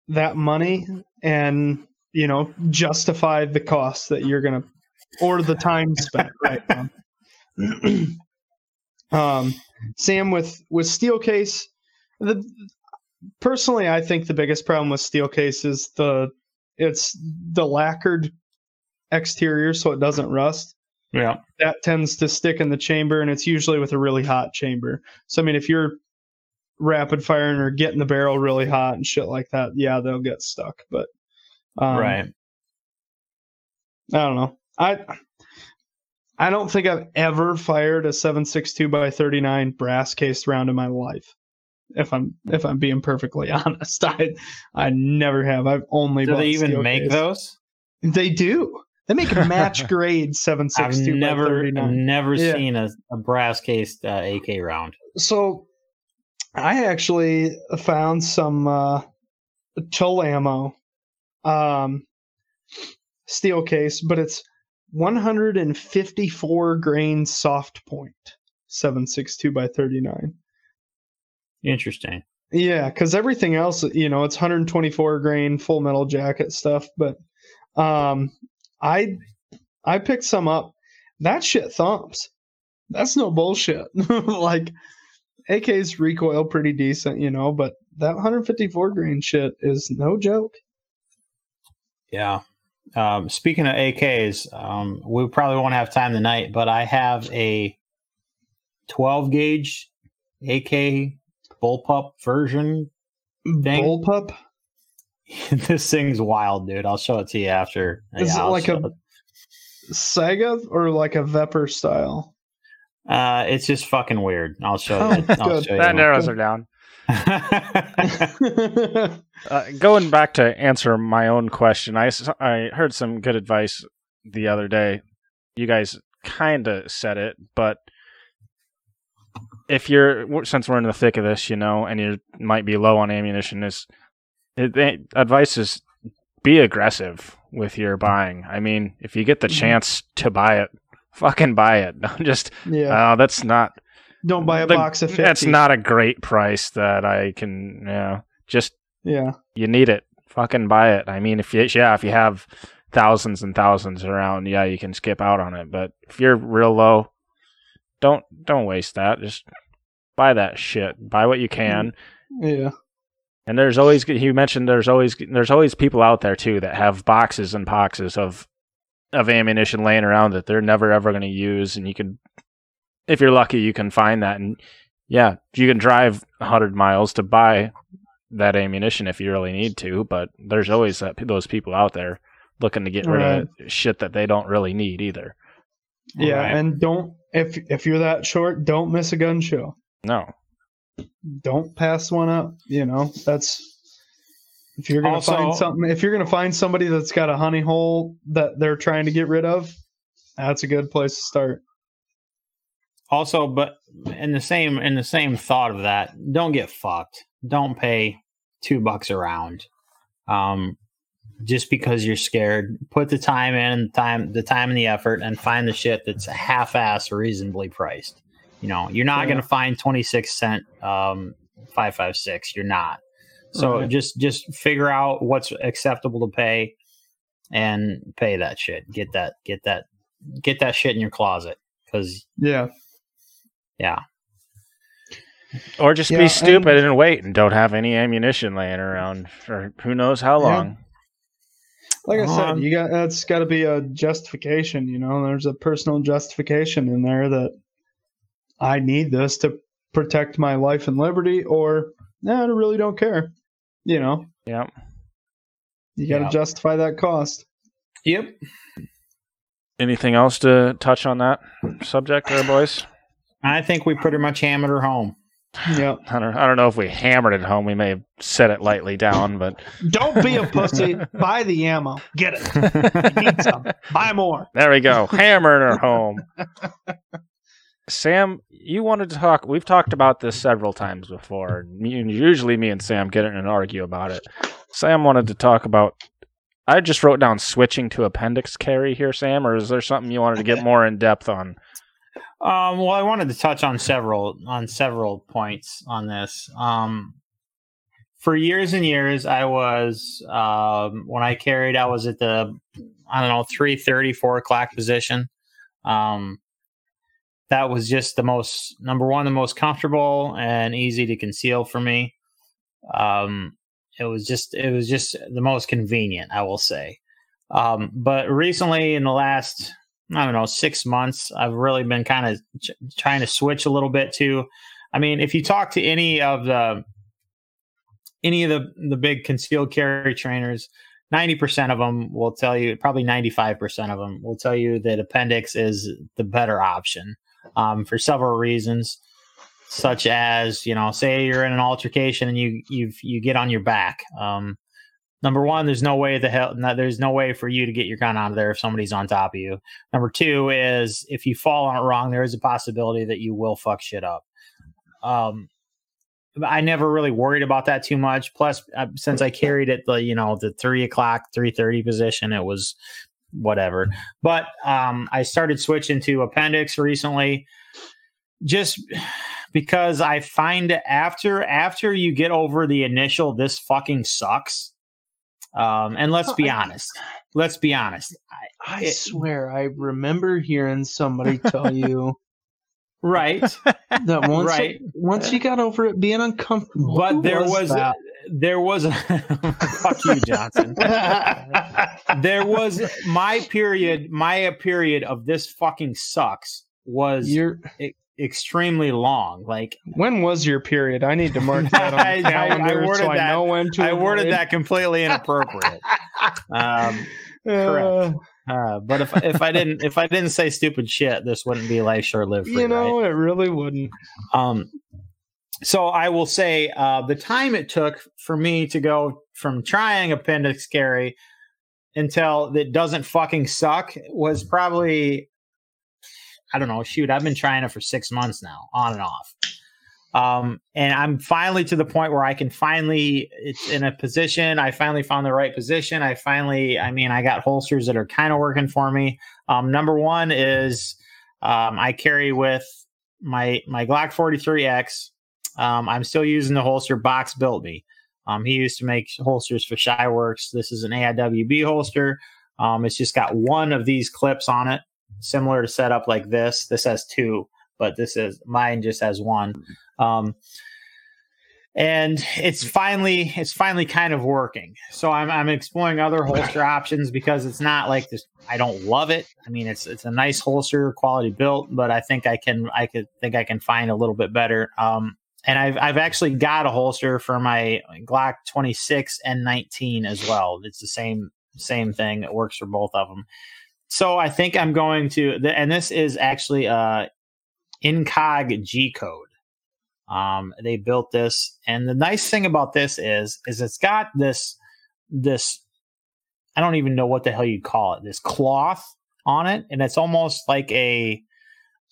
that money and you know justify the cost that you're gonna or the time spent right? Um, um sam with with steelcase the personally i think the biggest problem with steelcase is the it's the lacquered exterior so it doesn't rust. Yeah. that tends to stick in the chamber and it's usually with a really hot chamber. So i mean if you're rapid firing or getting the barrel really hot and shit like that yeah they'll get stuck but um, right. i don't know i i don't think i've ever fired a 762 by 39 brass cased round in my life if i'm if i'm being perfectly honest i i never have i've only Do they even make case. those? they do they make a match grade I've 762 by never, 39 never Yeah. seen a, a brass cased uh, AK round. so I actually found some uh Tula ammo um steel case, but it's 154 grain soft point 762 by 39. Interesting. Yeah, because everything else, you know, it's 124 grain full metal jacket stuff. But um, I I picked some up. That shit thumps. That's no bullshit. like AK's recoil pretty decent, you know, but that 154 grain shit is no joke. Yeah. Um, speaking of AKs, um, we probably won't have time tonight, but I have a 12 gauge AK bullpup version. Dang. Bullpup. this thing's wild, dude. I'll show it to you after. Is Yeah, it like a it. Saiga or like a Vepr style? Uh, it's just fucking weird. I'll show Oh, you. I'll good. show you. That narrows her down. Uh, going back to answer my own question, I, I heard some good advice the other day. You guys kind of said it, but if you're since we're in the thick of this, you know, and you might be low on ammunition, is it, the advice is be aggressive with your buying. I mean, if you get the Mhm. chance to buy it, fucking buy it. Don't just yeah. oh, that's not Don't buy a the- box of 50. that's not a great price that I can, you know, just Yeah. you need it. Fucking buy it. I mean, if you yeah, if you have thousands and thousands around, yeah, you can skip out on it. But if you're real low, don't don't waste that. Just buy that shit. Buy what you can. Mm. Yeah. And there's always you mentioned there's always there's always people out there too that have boxes and boxes of of ammunition laying around that they're never ever going to use, and you can, if you're lucky, you can find that, and yeah, you can drive hundred miles to buy that ammunition if you really need to. But there's always that those people out there looking to get rid of shit that they don't really need either. Yeah. Right. And don't if if you're that short, don't miss a gun show. No, Don't pass one up. You know, that's if you're gonna Also- find something if you're gonna find somebody that's got a honey hole that they're trying to get rid of, that's a good place to start. also, but in the same in the same thought of that, don't get fucked. Don't pay two bucks a round. Um, just because you're scared, put the time in, time the time and the effort, and find the shit that's half-ass reasonably priced. You know, you're not Yeah. going to find 26 cent um, 556. You're not. So Right. just just figure out what's acceptable to pay, and pay that shit. Get that get that get that shit in your closet because Yeah. yeah, or just Yeah, be stupid and- and wait and don't have any ammunition laying around for who knows how Yeah. long. Like I said, Um, you got that's got to be a justification. You know, there's a personal justification in there that I need this to protect my life and liberty, or nah, I really don't care. You know, Yeah. you got to Yeah. justify that cost. yep. Anything else to touch on that subject, there, boys? I think we pretty much hammered her home. Yep. I don't, I don't know if we hammered it home. We may have set it lightly down, but Don't be a pussy. Buy the ammo. Get it. Need some. Buy more. there we go. Hammered her home. Sam, you wanted to talk. We've talked about this several times before. Usually, me and Sam get in and argue about it. Sam wanted to talk about. I just wrote down switching to appendix carry here, Sam, or is there something you wanted to get more in depth on? Um, well, I wanted to touch on several on several points on this. Um, for years and years, I was um, when I carried, I was at the I don't know three thirty, four o'clock position. Um, that was just the most number one, the most comfortable and easy to conceal for me. Um, it was just it was just the most convenient, I will say. Um, but recently, in the last I don't know, six months, I've really been kind of ch- trying to switch a little bit to. I mean, if you talk to any of the any of the the big concealed carry trainers, ninety percent of them will tell you, probably ninety five percent of them will tell you that appendix is the better option um, for several reasons, such as you know, say you're in an altercation and you you you get on your back. Um, number one, there's no way the hell no, there's no way for you to get your gun out of there if somebody's on top of you. Number two is if you fall on it wrong, there is a possibility that you will fuck shit up. Um, I never really worried about that too much. Plus, uh, since I carried it the you know the three o'clock, three thirty position, it was whatever. But um, I started switching to appendix recently, just because I find after after you get over the initial this fucking sucks. Um, and let's be honest. Let's be honest. I, I It- swear, I remember hearing somebody tell you right, that once Right. once you got over it being uncomfortable. but there was, there was a fuck you, Johnson. there was my period. My period of this fucking sucks was You're extremely long. Like When was your period? I need to mark that on the I- I- I calendar worded so I that- know when to. I worded avoid. that completely inappropriate. um, Uh, correct. uh, but if if I didn't if I didn't say stupid shit, this wouldn't be life short lived. you know, it really wouldn't. Um, so I will say uh, the time it took for me to go from trying appendix carry until it doesn't fucking suck was probably I don't know. Shoot, I've been trying it for six months now, on and off. Um, and I'm finally to the point where I can finally, it's in a position. I finally found the right position. I finally, I mean, I got holsters that are kind of working for me. Um, number one is um, I carry with my my Glock 43X. Um, I'm still using the holster Box built me. Um, he used to make holsters for Shy Works. This is an AIWB holster. Um, it's just got one of these clips on it, similar to setup like this. This has two, but this is mine just has one. Um, and it's finally it's finally kind of working. So I'm I'm exploring other holster options because it's not like this. I don't love it. I mean, it's it's a nice holster, quality built, but I think I can I could think I can find a little bit better. Um, and I've I've actually got a holster for my Glock 26 and 19 as well. It's the same same thing. It works for both of them. So I think I'm going to, and this is actually a Incog G code. Um, they built this, and the nice thing about this is, is it's got this, this, I don't even know what the hell you call it, this cloth on it, and it's almost like a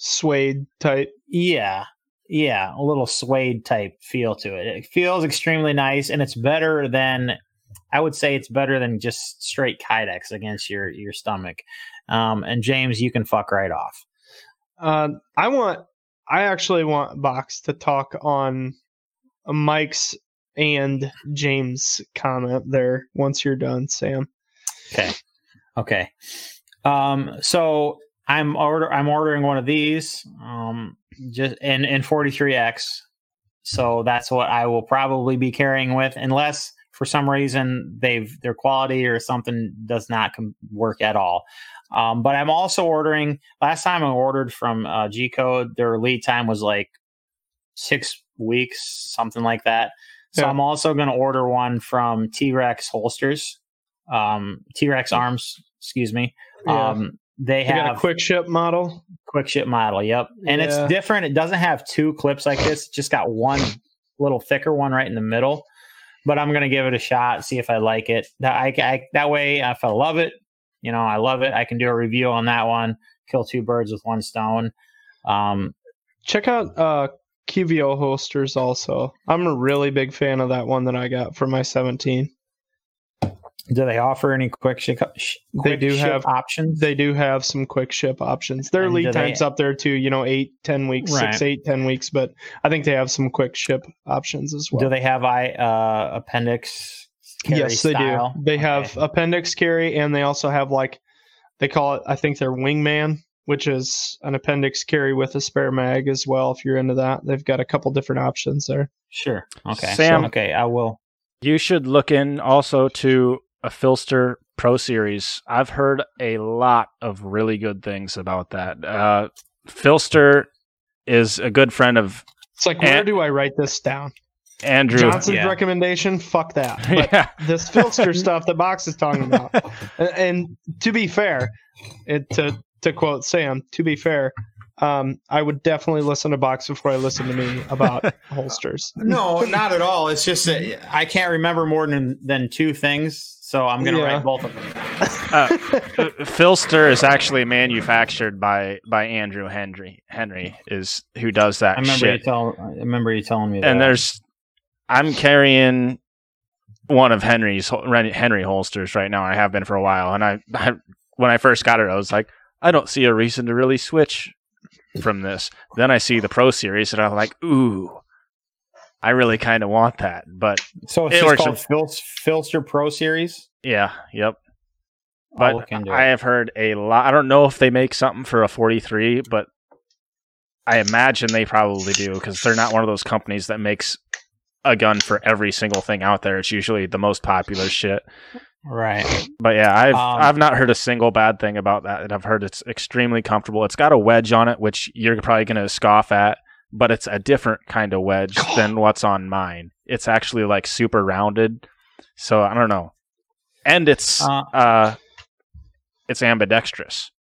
Suede type. yeah, yeah, a little suede type feel to it. It feels extremely nice, and it's better than I would say it's better than just straight Kydex against your your stomach. Um, and James, you can fuck right off. Uh, I want. I actually want Box to talk on Mike's and James' comment there. Once you're done, Sam. Okay. Okay. Um, so I'm order I'm ordering one of these. Um, just in in 43x. So that's what I will probably be carrying with, unless for some reason they've their quality or something does not com- work at all. Um, but I'm also ordering. Last time I ordered from uh, G Code, their lead time was like six weeks, something like that. So Yeah. I'm also going to order one from T Rex holsters, um, T Rex arms. Excuse me. Yeah. Um, they have a quick ship model. quick ship model. Yep, and Yeah. it's different. It doesn't have two clips like this. It's just got one little thicker one right in the middle. But I'm gonna give it a shot, see if I like it. That I, I that way, if I love it, you know, I love it. I can do a review on that one. Kill two birds with one stone. Um, Check out uh QVO holsters also. I'm a really big fan of that one that I got for my 17. Do they offer any quick ship? sh- They do ship have- options. They do have some quick ship options. Their And do lead they- times up there too, you know, eight, ten weeks, Right. six, eight, ten weeks, but I think they have some quick ship options as well. do they have I uh, appendix? Carry yes, they do. They have appendix carry, and they also have like they call it. I think their wingman, which is an appendix carry with a spare mag as well. If you're into that, they've got a couple different options there. Sure. Okay. Sam- okay, I will. You should look in also to a PHLster Pro Series. I've heard a lot of really good things about that. Uh, PHLster is a good friend of It's like, where And- do I write this down? Andrew. Johnson's yeah. recommendation? Fuck that. But yeah, this PHLster stuff that Box is talking about. And, and to be fair, it, to to quote Sam, to be fair, um, I would definitely listen to Box before I listen to me about holsters. No, not at all. It's just that I can't remember more than than two things, so I'm going to Yeah. write both of them. uh, PHLster is actually manufactured by by Andrew Henry. Henry is who does that I remember you shit. tell. I remember you telling me that. and there's I'm carrying one of Henry's Henry holsters right now. I have been for a while, and I, I when I first got it, I was like, I don't see a reason to really switch from this. Then I see the Pro Series, and I'm like, ooh, I really kind of want that. But so it's it just works called with- Fil- PHLster Pro Series. yeah, yep. But I have heard a lot. I don't know if they make something for a 43, but I imagine they probably do because they're not one of those companies that makes a gun for every single thing out there. It's usually the most popular shit. Right. But yeah, I've Um, I've not heard a single bad thing about that. And I've heard it's extremely comfortable. It's got a wedge on it, which you're probably going to scoff at, but it's a different kind of wedge than what's on mine. It's actually like super rounded. So I don't know. And it's Uh, uh it's ambidextrous.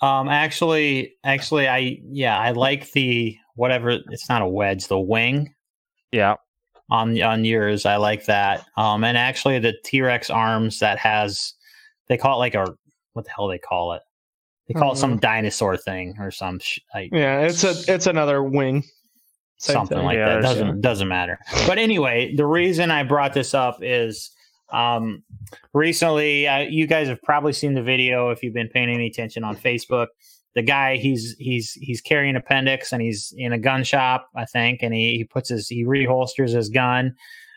Um. Actually, actually, I yeah, I like the whatever. It's not a wedge. The wing Yeah. on on yours. I like that. Um, and actually the T Rex arms that has they call it like a what the hell they call it? They call it some dinosaur thing or some sh- like Yeah, it's a it's another wing. Same something thing. like Yeah, that. Doesn't doesn't matter. But anyway, the reason I brought this up is um, recently uh, you guys have probably seen the video if you've been paying any attention on Facebook. The guy he's he's he's carrying appendix and he's in a gun shop, I think, and he, he puts his he reholsters his gun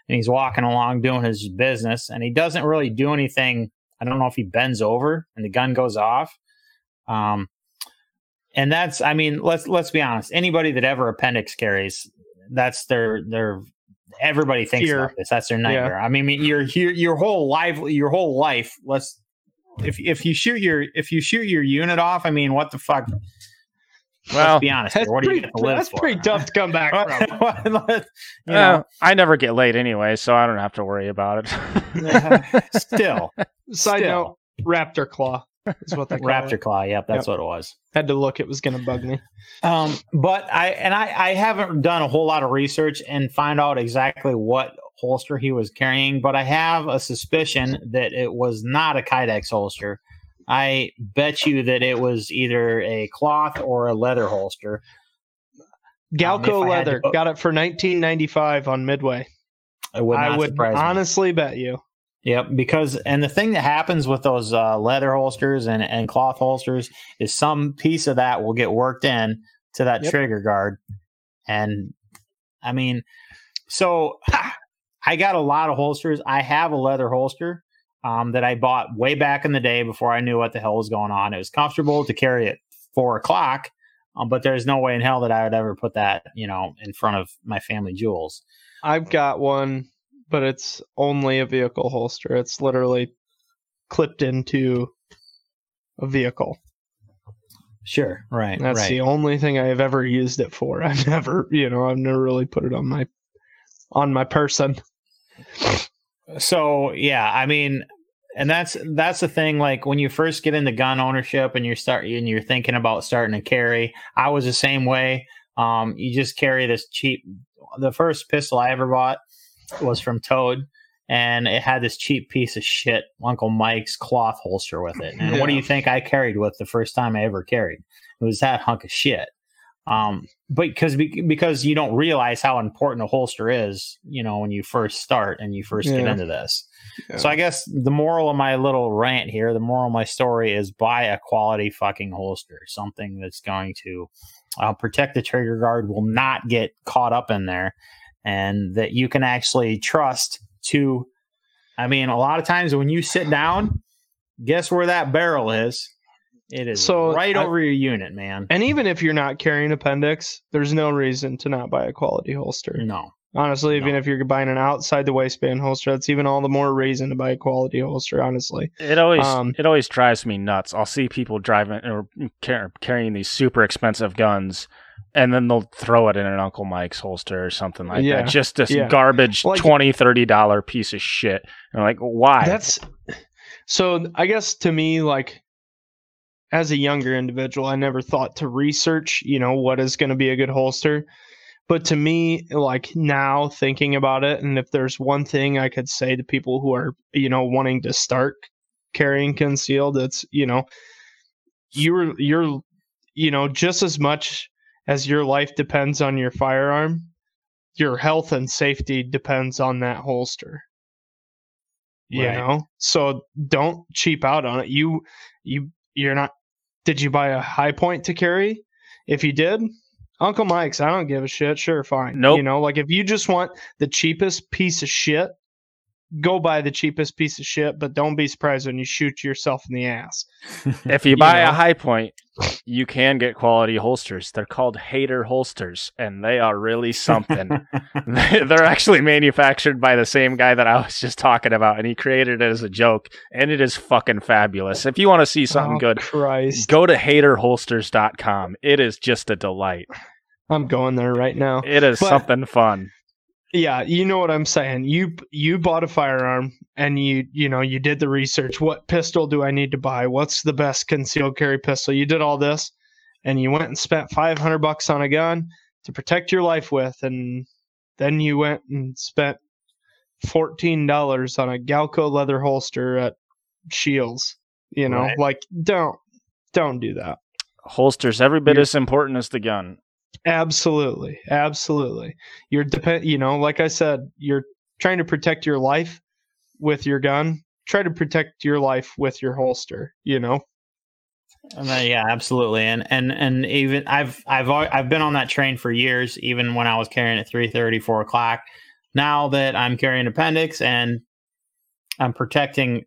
and he's walking along doing his business and he doesn't really do anything. I don't know if he bends over and the gun goes off. Um, and that's I mean let's let's be honest. Anybody that ever appendix carries, that's their their everybody thinks Fear. about this. That's their nightmare. I mean, your your your whole life your whole life. Let's if if you shoot your if you shoot your unit off. I mean, what the fuck? Well, let's be honest. That's, Here. What do you pretty, get that's for? pretty tough to come back from. You uh, I never get late anyway, so I don't have to worry about it. still Side Still. note, raptor claw is what they call raptor it. claw. Yep, that's what it was. Had to look; it was going to bug me. Um, but I and I, I haven't done a whole lot of research and find out exactly what holster he was carrying, but I have a suspicion that it was not a Kydex holster. I bet you that it was either a cloth or a leather holster. Galco if I had to leather put- got it for 1995 on Midway. It would not I would surprise me. honestly bet you. Yep, because and the thing that happens with those uh, leather holsters and, and cloth holsters is some piece of that will get worked in to that Yep. trigger guard, and I mean, so I got a lot of holsters. I have a leather holster um, that I bought way back in the day before I knew what the hell was going on. It was comfortable to carry at four o'clock, um, but there's no way in hell that I would ever put that, you know, in front of my family jewels. I've got one, but it's only a vehicle holster. It's literally clipped into a vehicle. Sure, right, That's right. the only thing I have ever used it for. I've never, you know, I've never really put it on my on my person. so yeah i mean and that's that's the thing like when you first get into gun ownership and you're start and you're thinking about starting to carry i was the same way um you just carry this cheap the first pistol i ever bought was from toad and it had this cheap piece of shit uncle mike's cloth holster with it. And what do you think i carried with the first time i ever carried? It was that hunk of shit. Um but because because you don't realize how important a holster is you know when you first start and you first get into this. Yeah. so i guess the moral of my little rant here the moral of my story is buy a quality fucking holster something that's going to uh, protect the trigger guard will not get caught up in there and that you can actually trust to i mean a lot of times when you sit down guess where that barrel is it is So, right I- over your unit man And even if you're not carrying appendix, there's no reason to not buy a quality holster. no Honestly, even No. if you're buying an outside the waistband holster, that's even all the more reason to buy a quality holster. Honestly, It always Um, it always drives me nuts. I'll see people driving or car- carrying these super expensive guns, and then they'll throw it in an Uncle Mike's holster or something like Yeah, that. Just this yeah. garbage Like- twenty thirty dollar piece of shit. And I'm like, why? that's so. I guess to me, like as a younger individual, I never thought to research, you know, what is going to be a good holster. But to me, like now thinking about it, and if there's one thing I could say to people who are, you know, wanting to start carrying concealed, it's, you know, you're, you're, you know, just as much as your life depends on your firearm, your health and safety depends on that holster. You Right. know, so don't cheap out on it. You, you, you're not. Did you buy a Hi-Point to carry? If you did, Uncle Mike's, I don't give a shit. Sure, fine. Nope. You know, like if you just want the cheapest piece of shit, go buy the cheapest piece of shit, but don't be surprised when you shoot yourself in the ass. if you you buy know. a Hi-Point, you can get quality holsters. They're called hater holsters, and they are really something. They're actually manufactured by the same guy that I was just talking about, and he created it as a joke, and it is fucking fabulous. If you want to see something oh, good, Christ. go to haterholsters.com. It is just a delight. I'm going there right now. It is But- something fun. Yeah, you know what I'm saying. You you bought a firearm and you you know you did the research. What pistol do I need to buy? What's the best concealed carry pistol? You did all this, and you went and spent 500 bucks on a gun. to protect your life with, and then you went and spent fourteen dollars on a Galco leather holster at Scheels. You know, Right. like don't don't do that. Holsters every bit You're- as important as the gun. Absolutely, absolutely. You're depend. You know, like I said, you're trying to protect your life with your gun. Try to protect your life with your holster. You know. Then, yeah, absolutely. And and and even I've I've I've been on that train for years, even when I was carrying at 3:30, 4 o'clock. Now that I'm carrying appendix and I'm protecting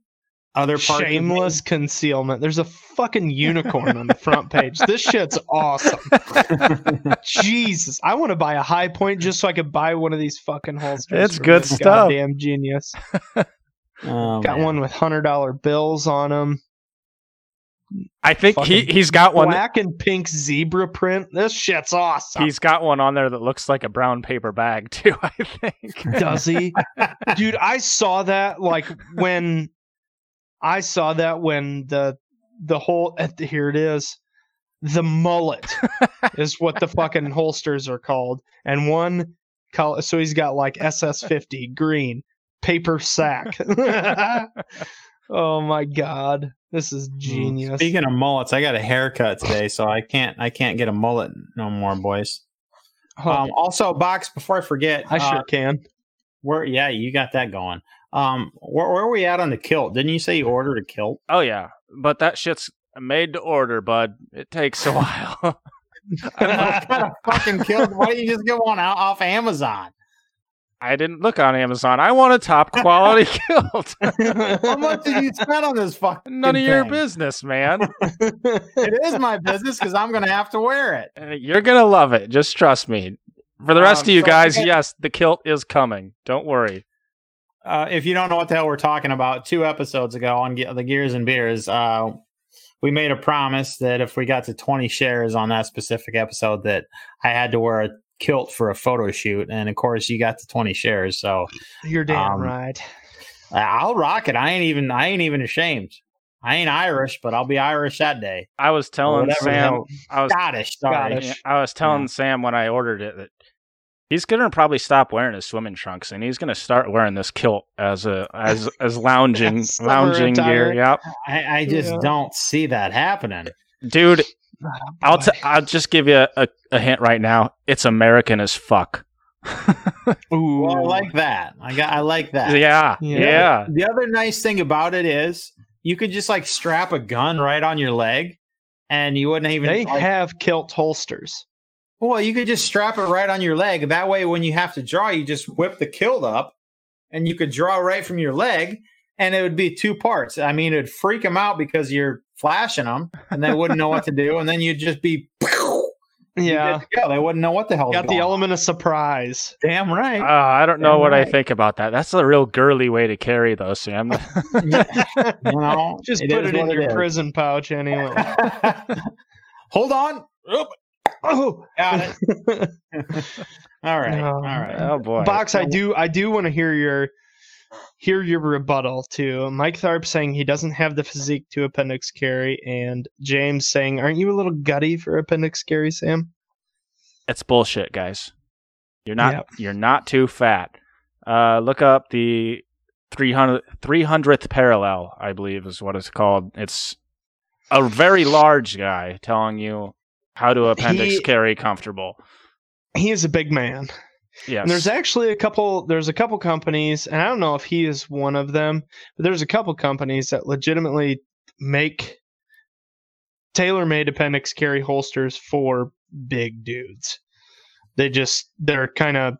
other parts, of me- Shameless concealment. There's a fucking unicorn on the front page. This shit's awesome. Jesus, I want to buy a Hi-Point just so I could buy one of these fucking holsters. It's good stuff. Damn genius. Oh, Got man. one with hundred dollar bills on them. I think he Fucking he's got one. Black and pink zebra print. This shit's awesome. He's got one on there that looks like a brown paper bag too. I think. Does he? Dude, I saw that like when I saw that when the the whole here it is. The mullet is what the fucking holsters are called. And one col so he's got like SS50 green paper sack. oh my god. This is genius. Speaking of mullets, I got a haircut today, so I can't I can't get a mullet no more, boys. Oh, Um, also, box before I forget, I uh, sure can. where yeah, you got that going. Um, where, where are we at on the kilt? Didn't you say you ordered a kilt? Oh yeah, but that shit's made to order, bud. It takes a while. what kind of fucking kilt? Why don't you just get one out off Amazon? I didn't look on Amazon. I want a top quality kilt. How much did you spend on this fucking? None of your business, man. It is my business because I'm gonna have to wear it. Uh, You're gonna love it. Just trust me. For the rest Um, of you so guys, I yes, the kilt is coming. Don't worry. Uh, if you don't know what the hell we're talking about, two episodes ago on Ge- the Gears and Beers, uh, we made a promise that if we got to 20 shares on that specific episode, that I had to wear a kilt for a photo shoot. And of course, you got to 20 shares, so You're damn Um, right. I- I'll rock it. I ain't even I ain't even ashamed. I ain't Irish, but I'll be Irish that day. I was telling whatever Sam, I was, Scottish. Sorry. Scottish. I was telling Sam when I ordered it that he's gonna probably stop wearing his swimming trunks and he's gonna start wearing this kilt as a as as lounging Summer lounging gear. attire. Yep, I, I just Yeah. don't see that happening. dude. I'll t- Boy. I'll just give you a, a hint right now. It's American as fuck. Ooh. Well, I like that. I got. I like that. yeah, Yeah. yeah. The other nice thing about it is you could just like strap a gun right on your leg, and you wouldn't even. they like- have kilt holsters. Well, you could just strap it right on your leg. That way, when you have to draw, you just whip the kilt up, and you could draw right from your leg, and it would be two parts. I mean, it'd freak them out because you're flashing them, and they wouldn't know what to do, and then you'd just be. Yeah. Yeah, they wouldn't know what the hell. Got the element of surprise. Damn right. Uh, I don't know Damn what I think about that. That's a real girly way to carry, though, Sam. you know, Just it put it in your is. prison pouch anyway. Hold on. Oop, oh. got it. All right. No. All right. oh boy. Box, I do I do want to hear your hear your rebuttal to Mike Tharp saying he doesn't have the physique to appendix carry, and James saying, Aren't you a little gutty for appendix carry, Sam? It's bullshit, guys. You're not Yep. you're not too fat. Uh, look up the 300, 300th parallel, I believe is what it's called. It's a very large guy telling you how to appendix He- carry comfortable. He is a big man. Yes. And there's actually a couple there's a couple companies, and I don't know if he is one of them, but there's a couple companies that legitimately make tailor-made appendix carry holsters for big dudes. They just they're kind of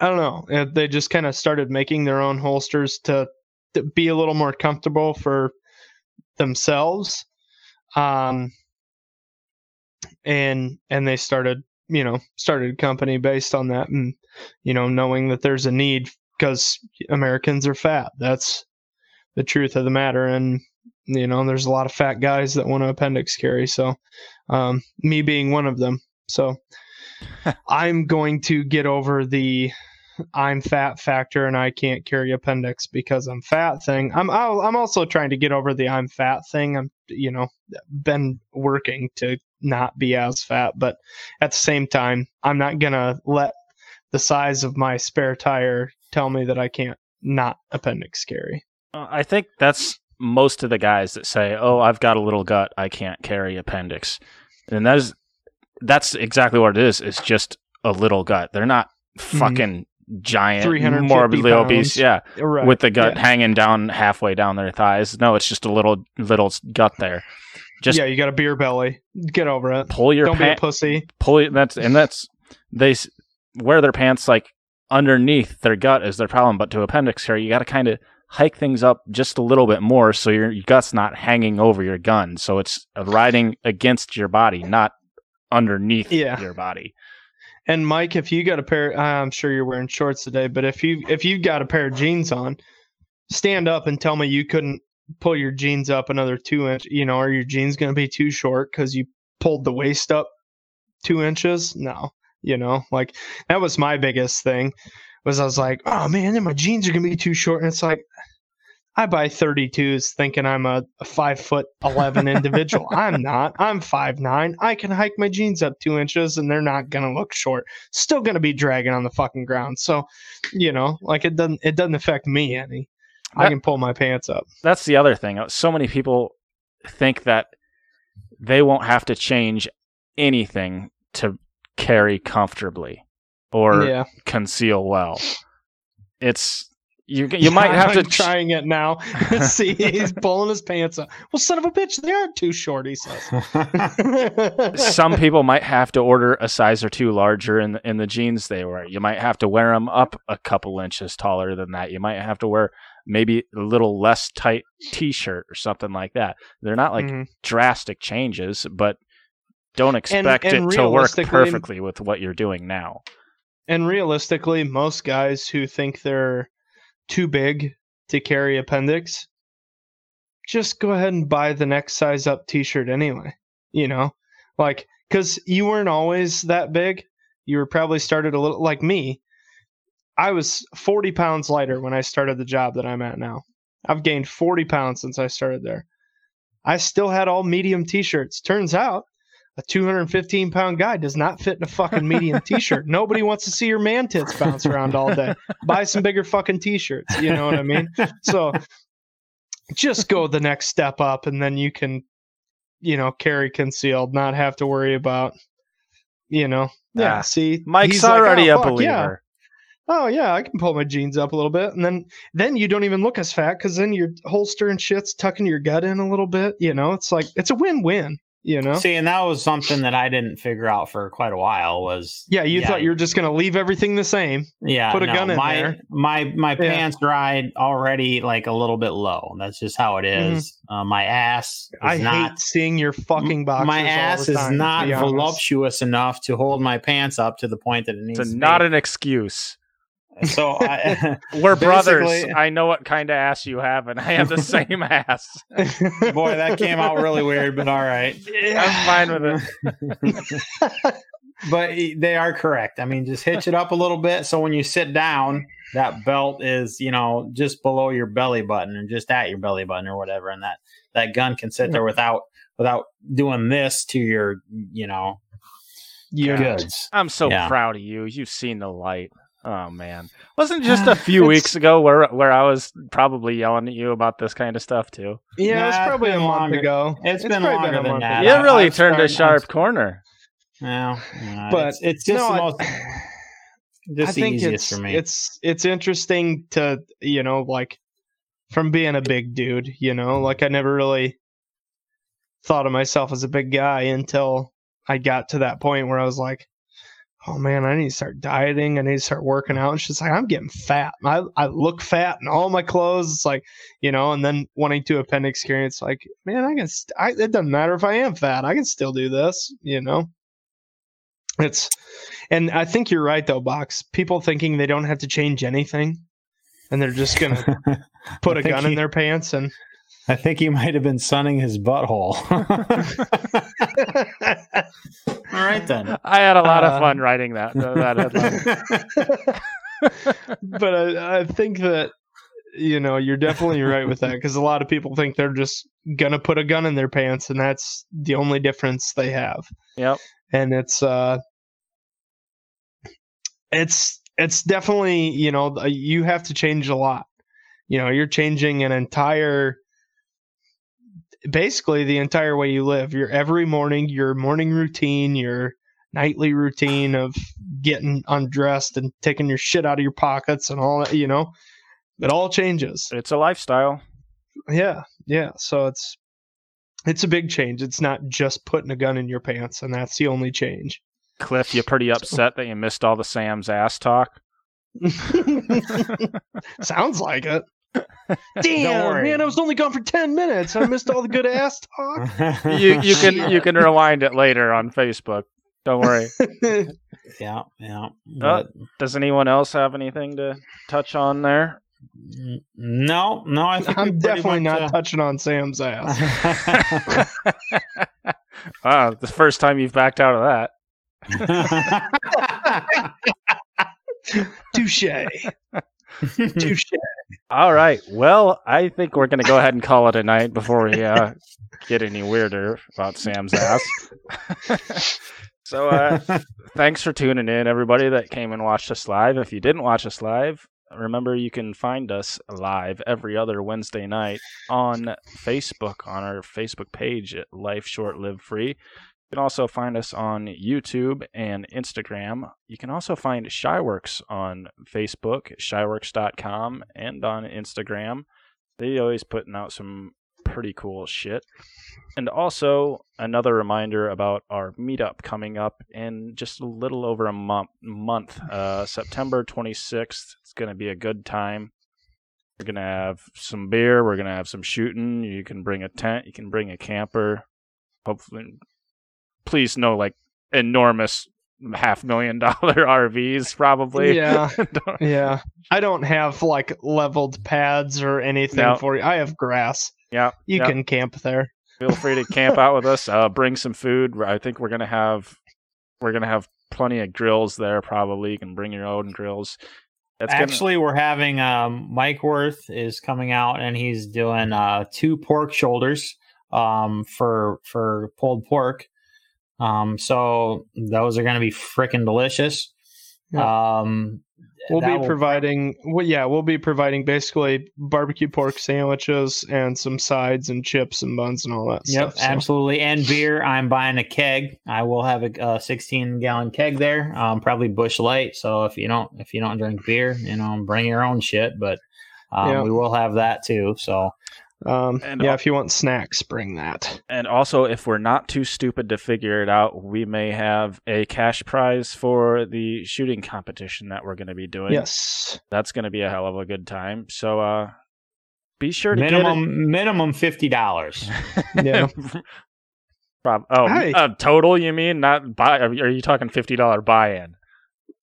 I don't know. uh, They just kind of started making their own holsters to, to be a little more comfortable for themselves. Um and and they started you know started a company based on that and you know knowing that there's a need because americans are fat. That's the truth of the matter. And you know there's a lot of fat guys that want to appendix carry. So um, me being one of them. So i'm going to get over the i'm fat factor and i can't carry appendix because i'm fat thing. I'm I'll, i'm also trying to get over the i'm fat thing. I'm you know been working to not be as fat. But at the same time, I'm not gonna let the size of my spare tire tell me that I can't not appendix carry. Uh, I think that's most of the guys that say, "Oh, I've got a little gut, I can't carry appendix," and that is that's exactly what it is. It's just a little gut. They're not fucking giant, 350 morbidly obese. pounds. Yeah, Right. with the gut Yeah. hanging down halfway down their thighs. No, it's just a little little gut there. Just yeah, you got a beer belly. Get over it. pull your Don't be a pussy. pull it- that's and that's they s- wear their pants like underneath their gut is their problem but to appendix care you got to kind of hike things up just a little bit more so your, your gut's not hanging over your gun so it's riding against your body not underneath Yeah. your body And Mike, if you got a pair, uh, I'm sure you're wearing shorts today, but if you if you've got a pair of jeans on, stand up and tell me you couldn't pull your jeans up another two inch. You know, are your jeans going to be too short because you pulled the waist up two inches? No, you know, like that was my biggest thing. Was I was like, oh man, then my jeans are gonna be too short, and it's like. I buy 32s thinking I'm a, a five foot 11 individual. I'm not. I'm five nine. I can hike my jeans up two inches and they're not going to look short. Still going to be dragging on the fucking ground. So, you know, like it doesn't, it doesn't affect me any. I can pull my pants up. that's the other thing so many people think that they won't have to change anything to carry comfortably or yeah. conceal well it's you you might have to I'm trying it now. See, he's pulling his pants up. Well, son of a bitch, they aren't too short, he says. some people might have to order a size or two larger in the, in the jeans they wear. You might have to wear them up a couple inches taller than that. You might have to wear maybe a little less tight t-shirt or something like that. They're not like Mhm. drastic changes, but don't expect and it to work realistically- perfectly with what you're doing now. And realistically, most guys who think they're too big to carry appendix, just go ahead and buy the next size up t-shirt anyway. You know, like because you weren't always that big. You were probably started a little like me. I was 40 pounds lighter when I started the job that I'm at now. I've gained 40 pounds since I started there. I still had all medium t-shirts. Turns out a 215 pound guy does not fit in a fucking medium t-shirt. Nobody wants to see your man tits bounce around all day. Buy some bigger fucking t-shirts. You know what I mean? So just go the next step up and then you can, you know, carry concealed, not have to worry about, you know. Yeah, Ah, see, Mike's he's like, already "Oh, a fuck, believer. yeah." Oh yeah, I can pull my jeans up a little bit, and then then you don't even look as fat because then your holster and shit's tucking your gut in a little bit. You know, it's like it's a win-win. You know, See, and that was something that I didn't figure out for quite a while. Was yeah, you thought you were just gonna leave everything the same. yeah put a no, gun in my, there. My my Yeah. pants ride already like a little bit low. That's just how it is. Uh, my ass is Mm-hmm. I not. hate seeing your fucking boxers. my all ass the is time, to not voluptuous enough to hold my pants up to the point that it needs It's to not be. an excuse. so I, We're brothers. I know what kind of ass you have, and I have the same ass. boy, that came out really weird, but all right. I'm fine with it. but they are correct. I mean, just hitch it up a little bit so when you sit down, that belt is you know just below your belly button or just at your belly button or whatever, and that that gun can sit there without without doing this to your you know yeah. goods. I'm so Yeah. proud of you. You've seen the light. Oh man, wasn't just a few weeks ago where where I was probably yelling at you about this kind of stuff too. Yeah, Nah, it's probably a been month longer. ago. It's been probably longer a than month that. ago. You really I've turned a started- sharp corner. Yeah, yeah, But, it's, it's just no, the I- most just I the think easiest it's for me. it's it's interesting to you know like from being a big dude, you know, like I never really thought of myself as a big guy until I got to that point where I was like, oh man, I need to start dieting. I need to start working out. And she's like, I'm getting fat. I I look fat in all my clothes. It's like you know, and then wanting to appendix carry, it's like, man, I can. St- I, it doesn't matter if I am fat. I can still do this. You know. It's, and I think you're right though, Box. People thinking they don't have to change anything, and they're just gonna put a gun in their pants and. I think he might have been sunning his butthole. All right then. I had a lot Uh, of fun writing that. that headline. but I, I think that you know, you're definitely right with that because a lot of people think they're just gonna put a gun in their pants, and that's the only difference they have. Yep. And it's uh, it's it's definitely you know uh, you have to change a lot. You know, you're changing an entire, basically the entire way you live. Your every morning, your morning routine, your nightly routine of getting undressed and taking your shit out of your pockets and all that. You know, it all changes. It's a lifestyle. Yeah, yeah. So it's it's a big change. It's not just putting a gun in your pants, and that's the only change. Cliff, you're pretty upset that you missed all the Sam's ass talk? Sounds like it. Damn, man, I was only gone for ten minutes. I missed all the good ass talk. You you can you can rewind it later on Facebook. Don't worry. yeah, yeah. Uh, Does anyone else have anything to touch on there? no, no. I think I'm definitely much, not touching on Sam's ass. Ah, the first time you've backed out of that. Touche. Touche. All right. Well, I think we're going to go ahead and call it a night before we uh, get any weirder about Sam's ass. so, uh, thanks for tuning in, everybody that came and watched us live. If you didn't watch us live, remember you can find us live every other Wednesday night on Facebook, on our Facebook page at Life Short Live Free. You can also find us on YouTube and Instagram. You can also find Shyworks on Facebook, shyworks.com, and on Instagram. They always putting out some pretty cool shit. And also another reminder about our meetup coming up in just a little over a month. Month, uh, September 26th. It's going to be a good time. We're going to have some beer. We're going to have some shooting. You can bring a tent. You can bring a camper. Hopefully, please no like enormous half million dollar RVs probably. Yeah. Yeah. I don't have like leveled pads or anything No. for you. I have grass. yeah. You yeah. can camp there. feel free to camp out with us. Uh, bring some food. I think we're gonna have we're gonna have plenty of grills there. Probably you can bring your own grills. That's gonna- Actually, we're having um, Mike Worth is coming out and he's doing uh, two pork shoulders um, for for pulled pork. Um, so those are going to be freaking delicious. Um, We'll be will- providing well, yeah, we'll be providing basically barbecue pork sandwiches and some sides and chips and buns and all that Yep, stuff. so- absolutely. And beer. I'm buying a keg. I will have a, uh 16 gallon keg there. Um, probably Busch Light. So if you don't if you don't drink beer, you know, bring your own shit. But um, Yeah. we will have that too. So Um, And yeah, al- if you want snacks, bring that. And also, if we're not too stupid to figure it out, we may have a cash prize for the shooting competition that we're going to be doing. Yes. that's going to be a hell of a good time. So, uh, be sure to minimum minimum fifty dollars. Yeah. Prob- oh, Hey. uh, total? You mean not buy? Are you talking fifty dollar buy-in?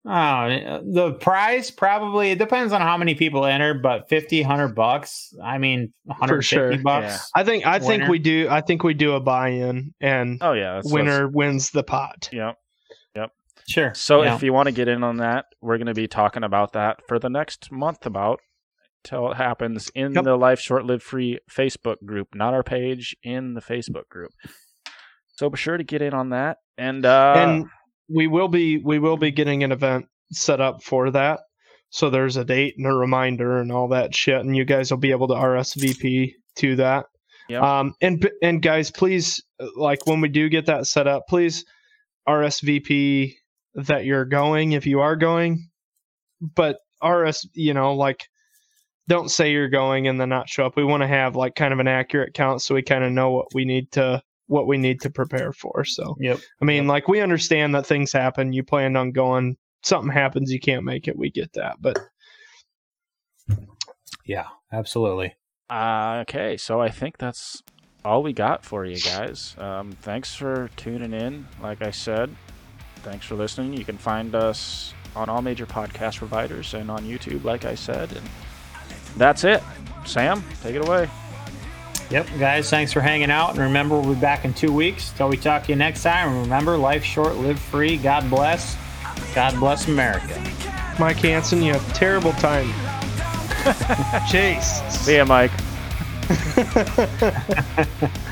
Oh, the prize probably it depends on how many people enter, but 50, 100 bucks. I mean, 150 sure. bucks. I think I think we do I think we do a buy-in and Oh yeah, that's, winner wins the pot. Yep. Yep. Sure. So Yeah. if you want to get in on that, we're going to be talking about that for the next month about till it happens in Yep. the Life Short Live Free Facebook group, not our page, in the Facebook group. So be sure to get in on that. And uh and we will be we will be getting an event set up for that. So there's a date and a reminder and all that shit, and you guys will be able to RSVP to that. Yep. Um, and and guys, please, like when we do get that set up, please RSVP that you're going if you are going, but RS, you know, like don't say you're going and then not show up. We want to have like kind of an accurate count so we kind of know what we need to what we need to prepare for. So Yep. I mean, like we understand that things happen. You planned on going, something happens, you can't make it. We get that, but Yeah, absolutely. Uh, okay, so I think that's all we got for you guys. Um, thanks for tuning in. Like I said, thanks for listening. You can find us on all major podcast providers and on YouTube, like I said. And that's it. Sam, take it away. Yep, guys, thanks for hanging out. And remember, we'll be back in two weeks. Till we talk to you next time. And remember, life short, live free. God bless. God bless America. Mike Hansen, you have a terrible time. Chase. See ya, Mike.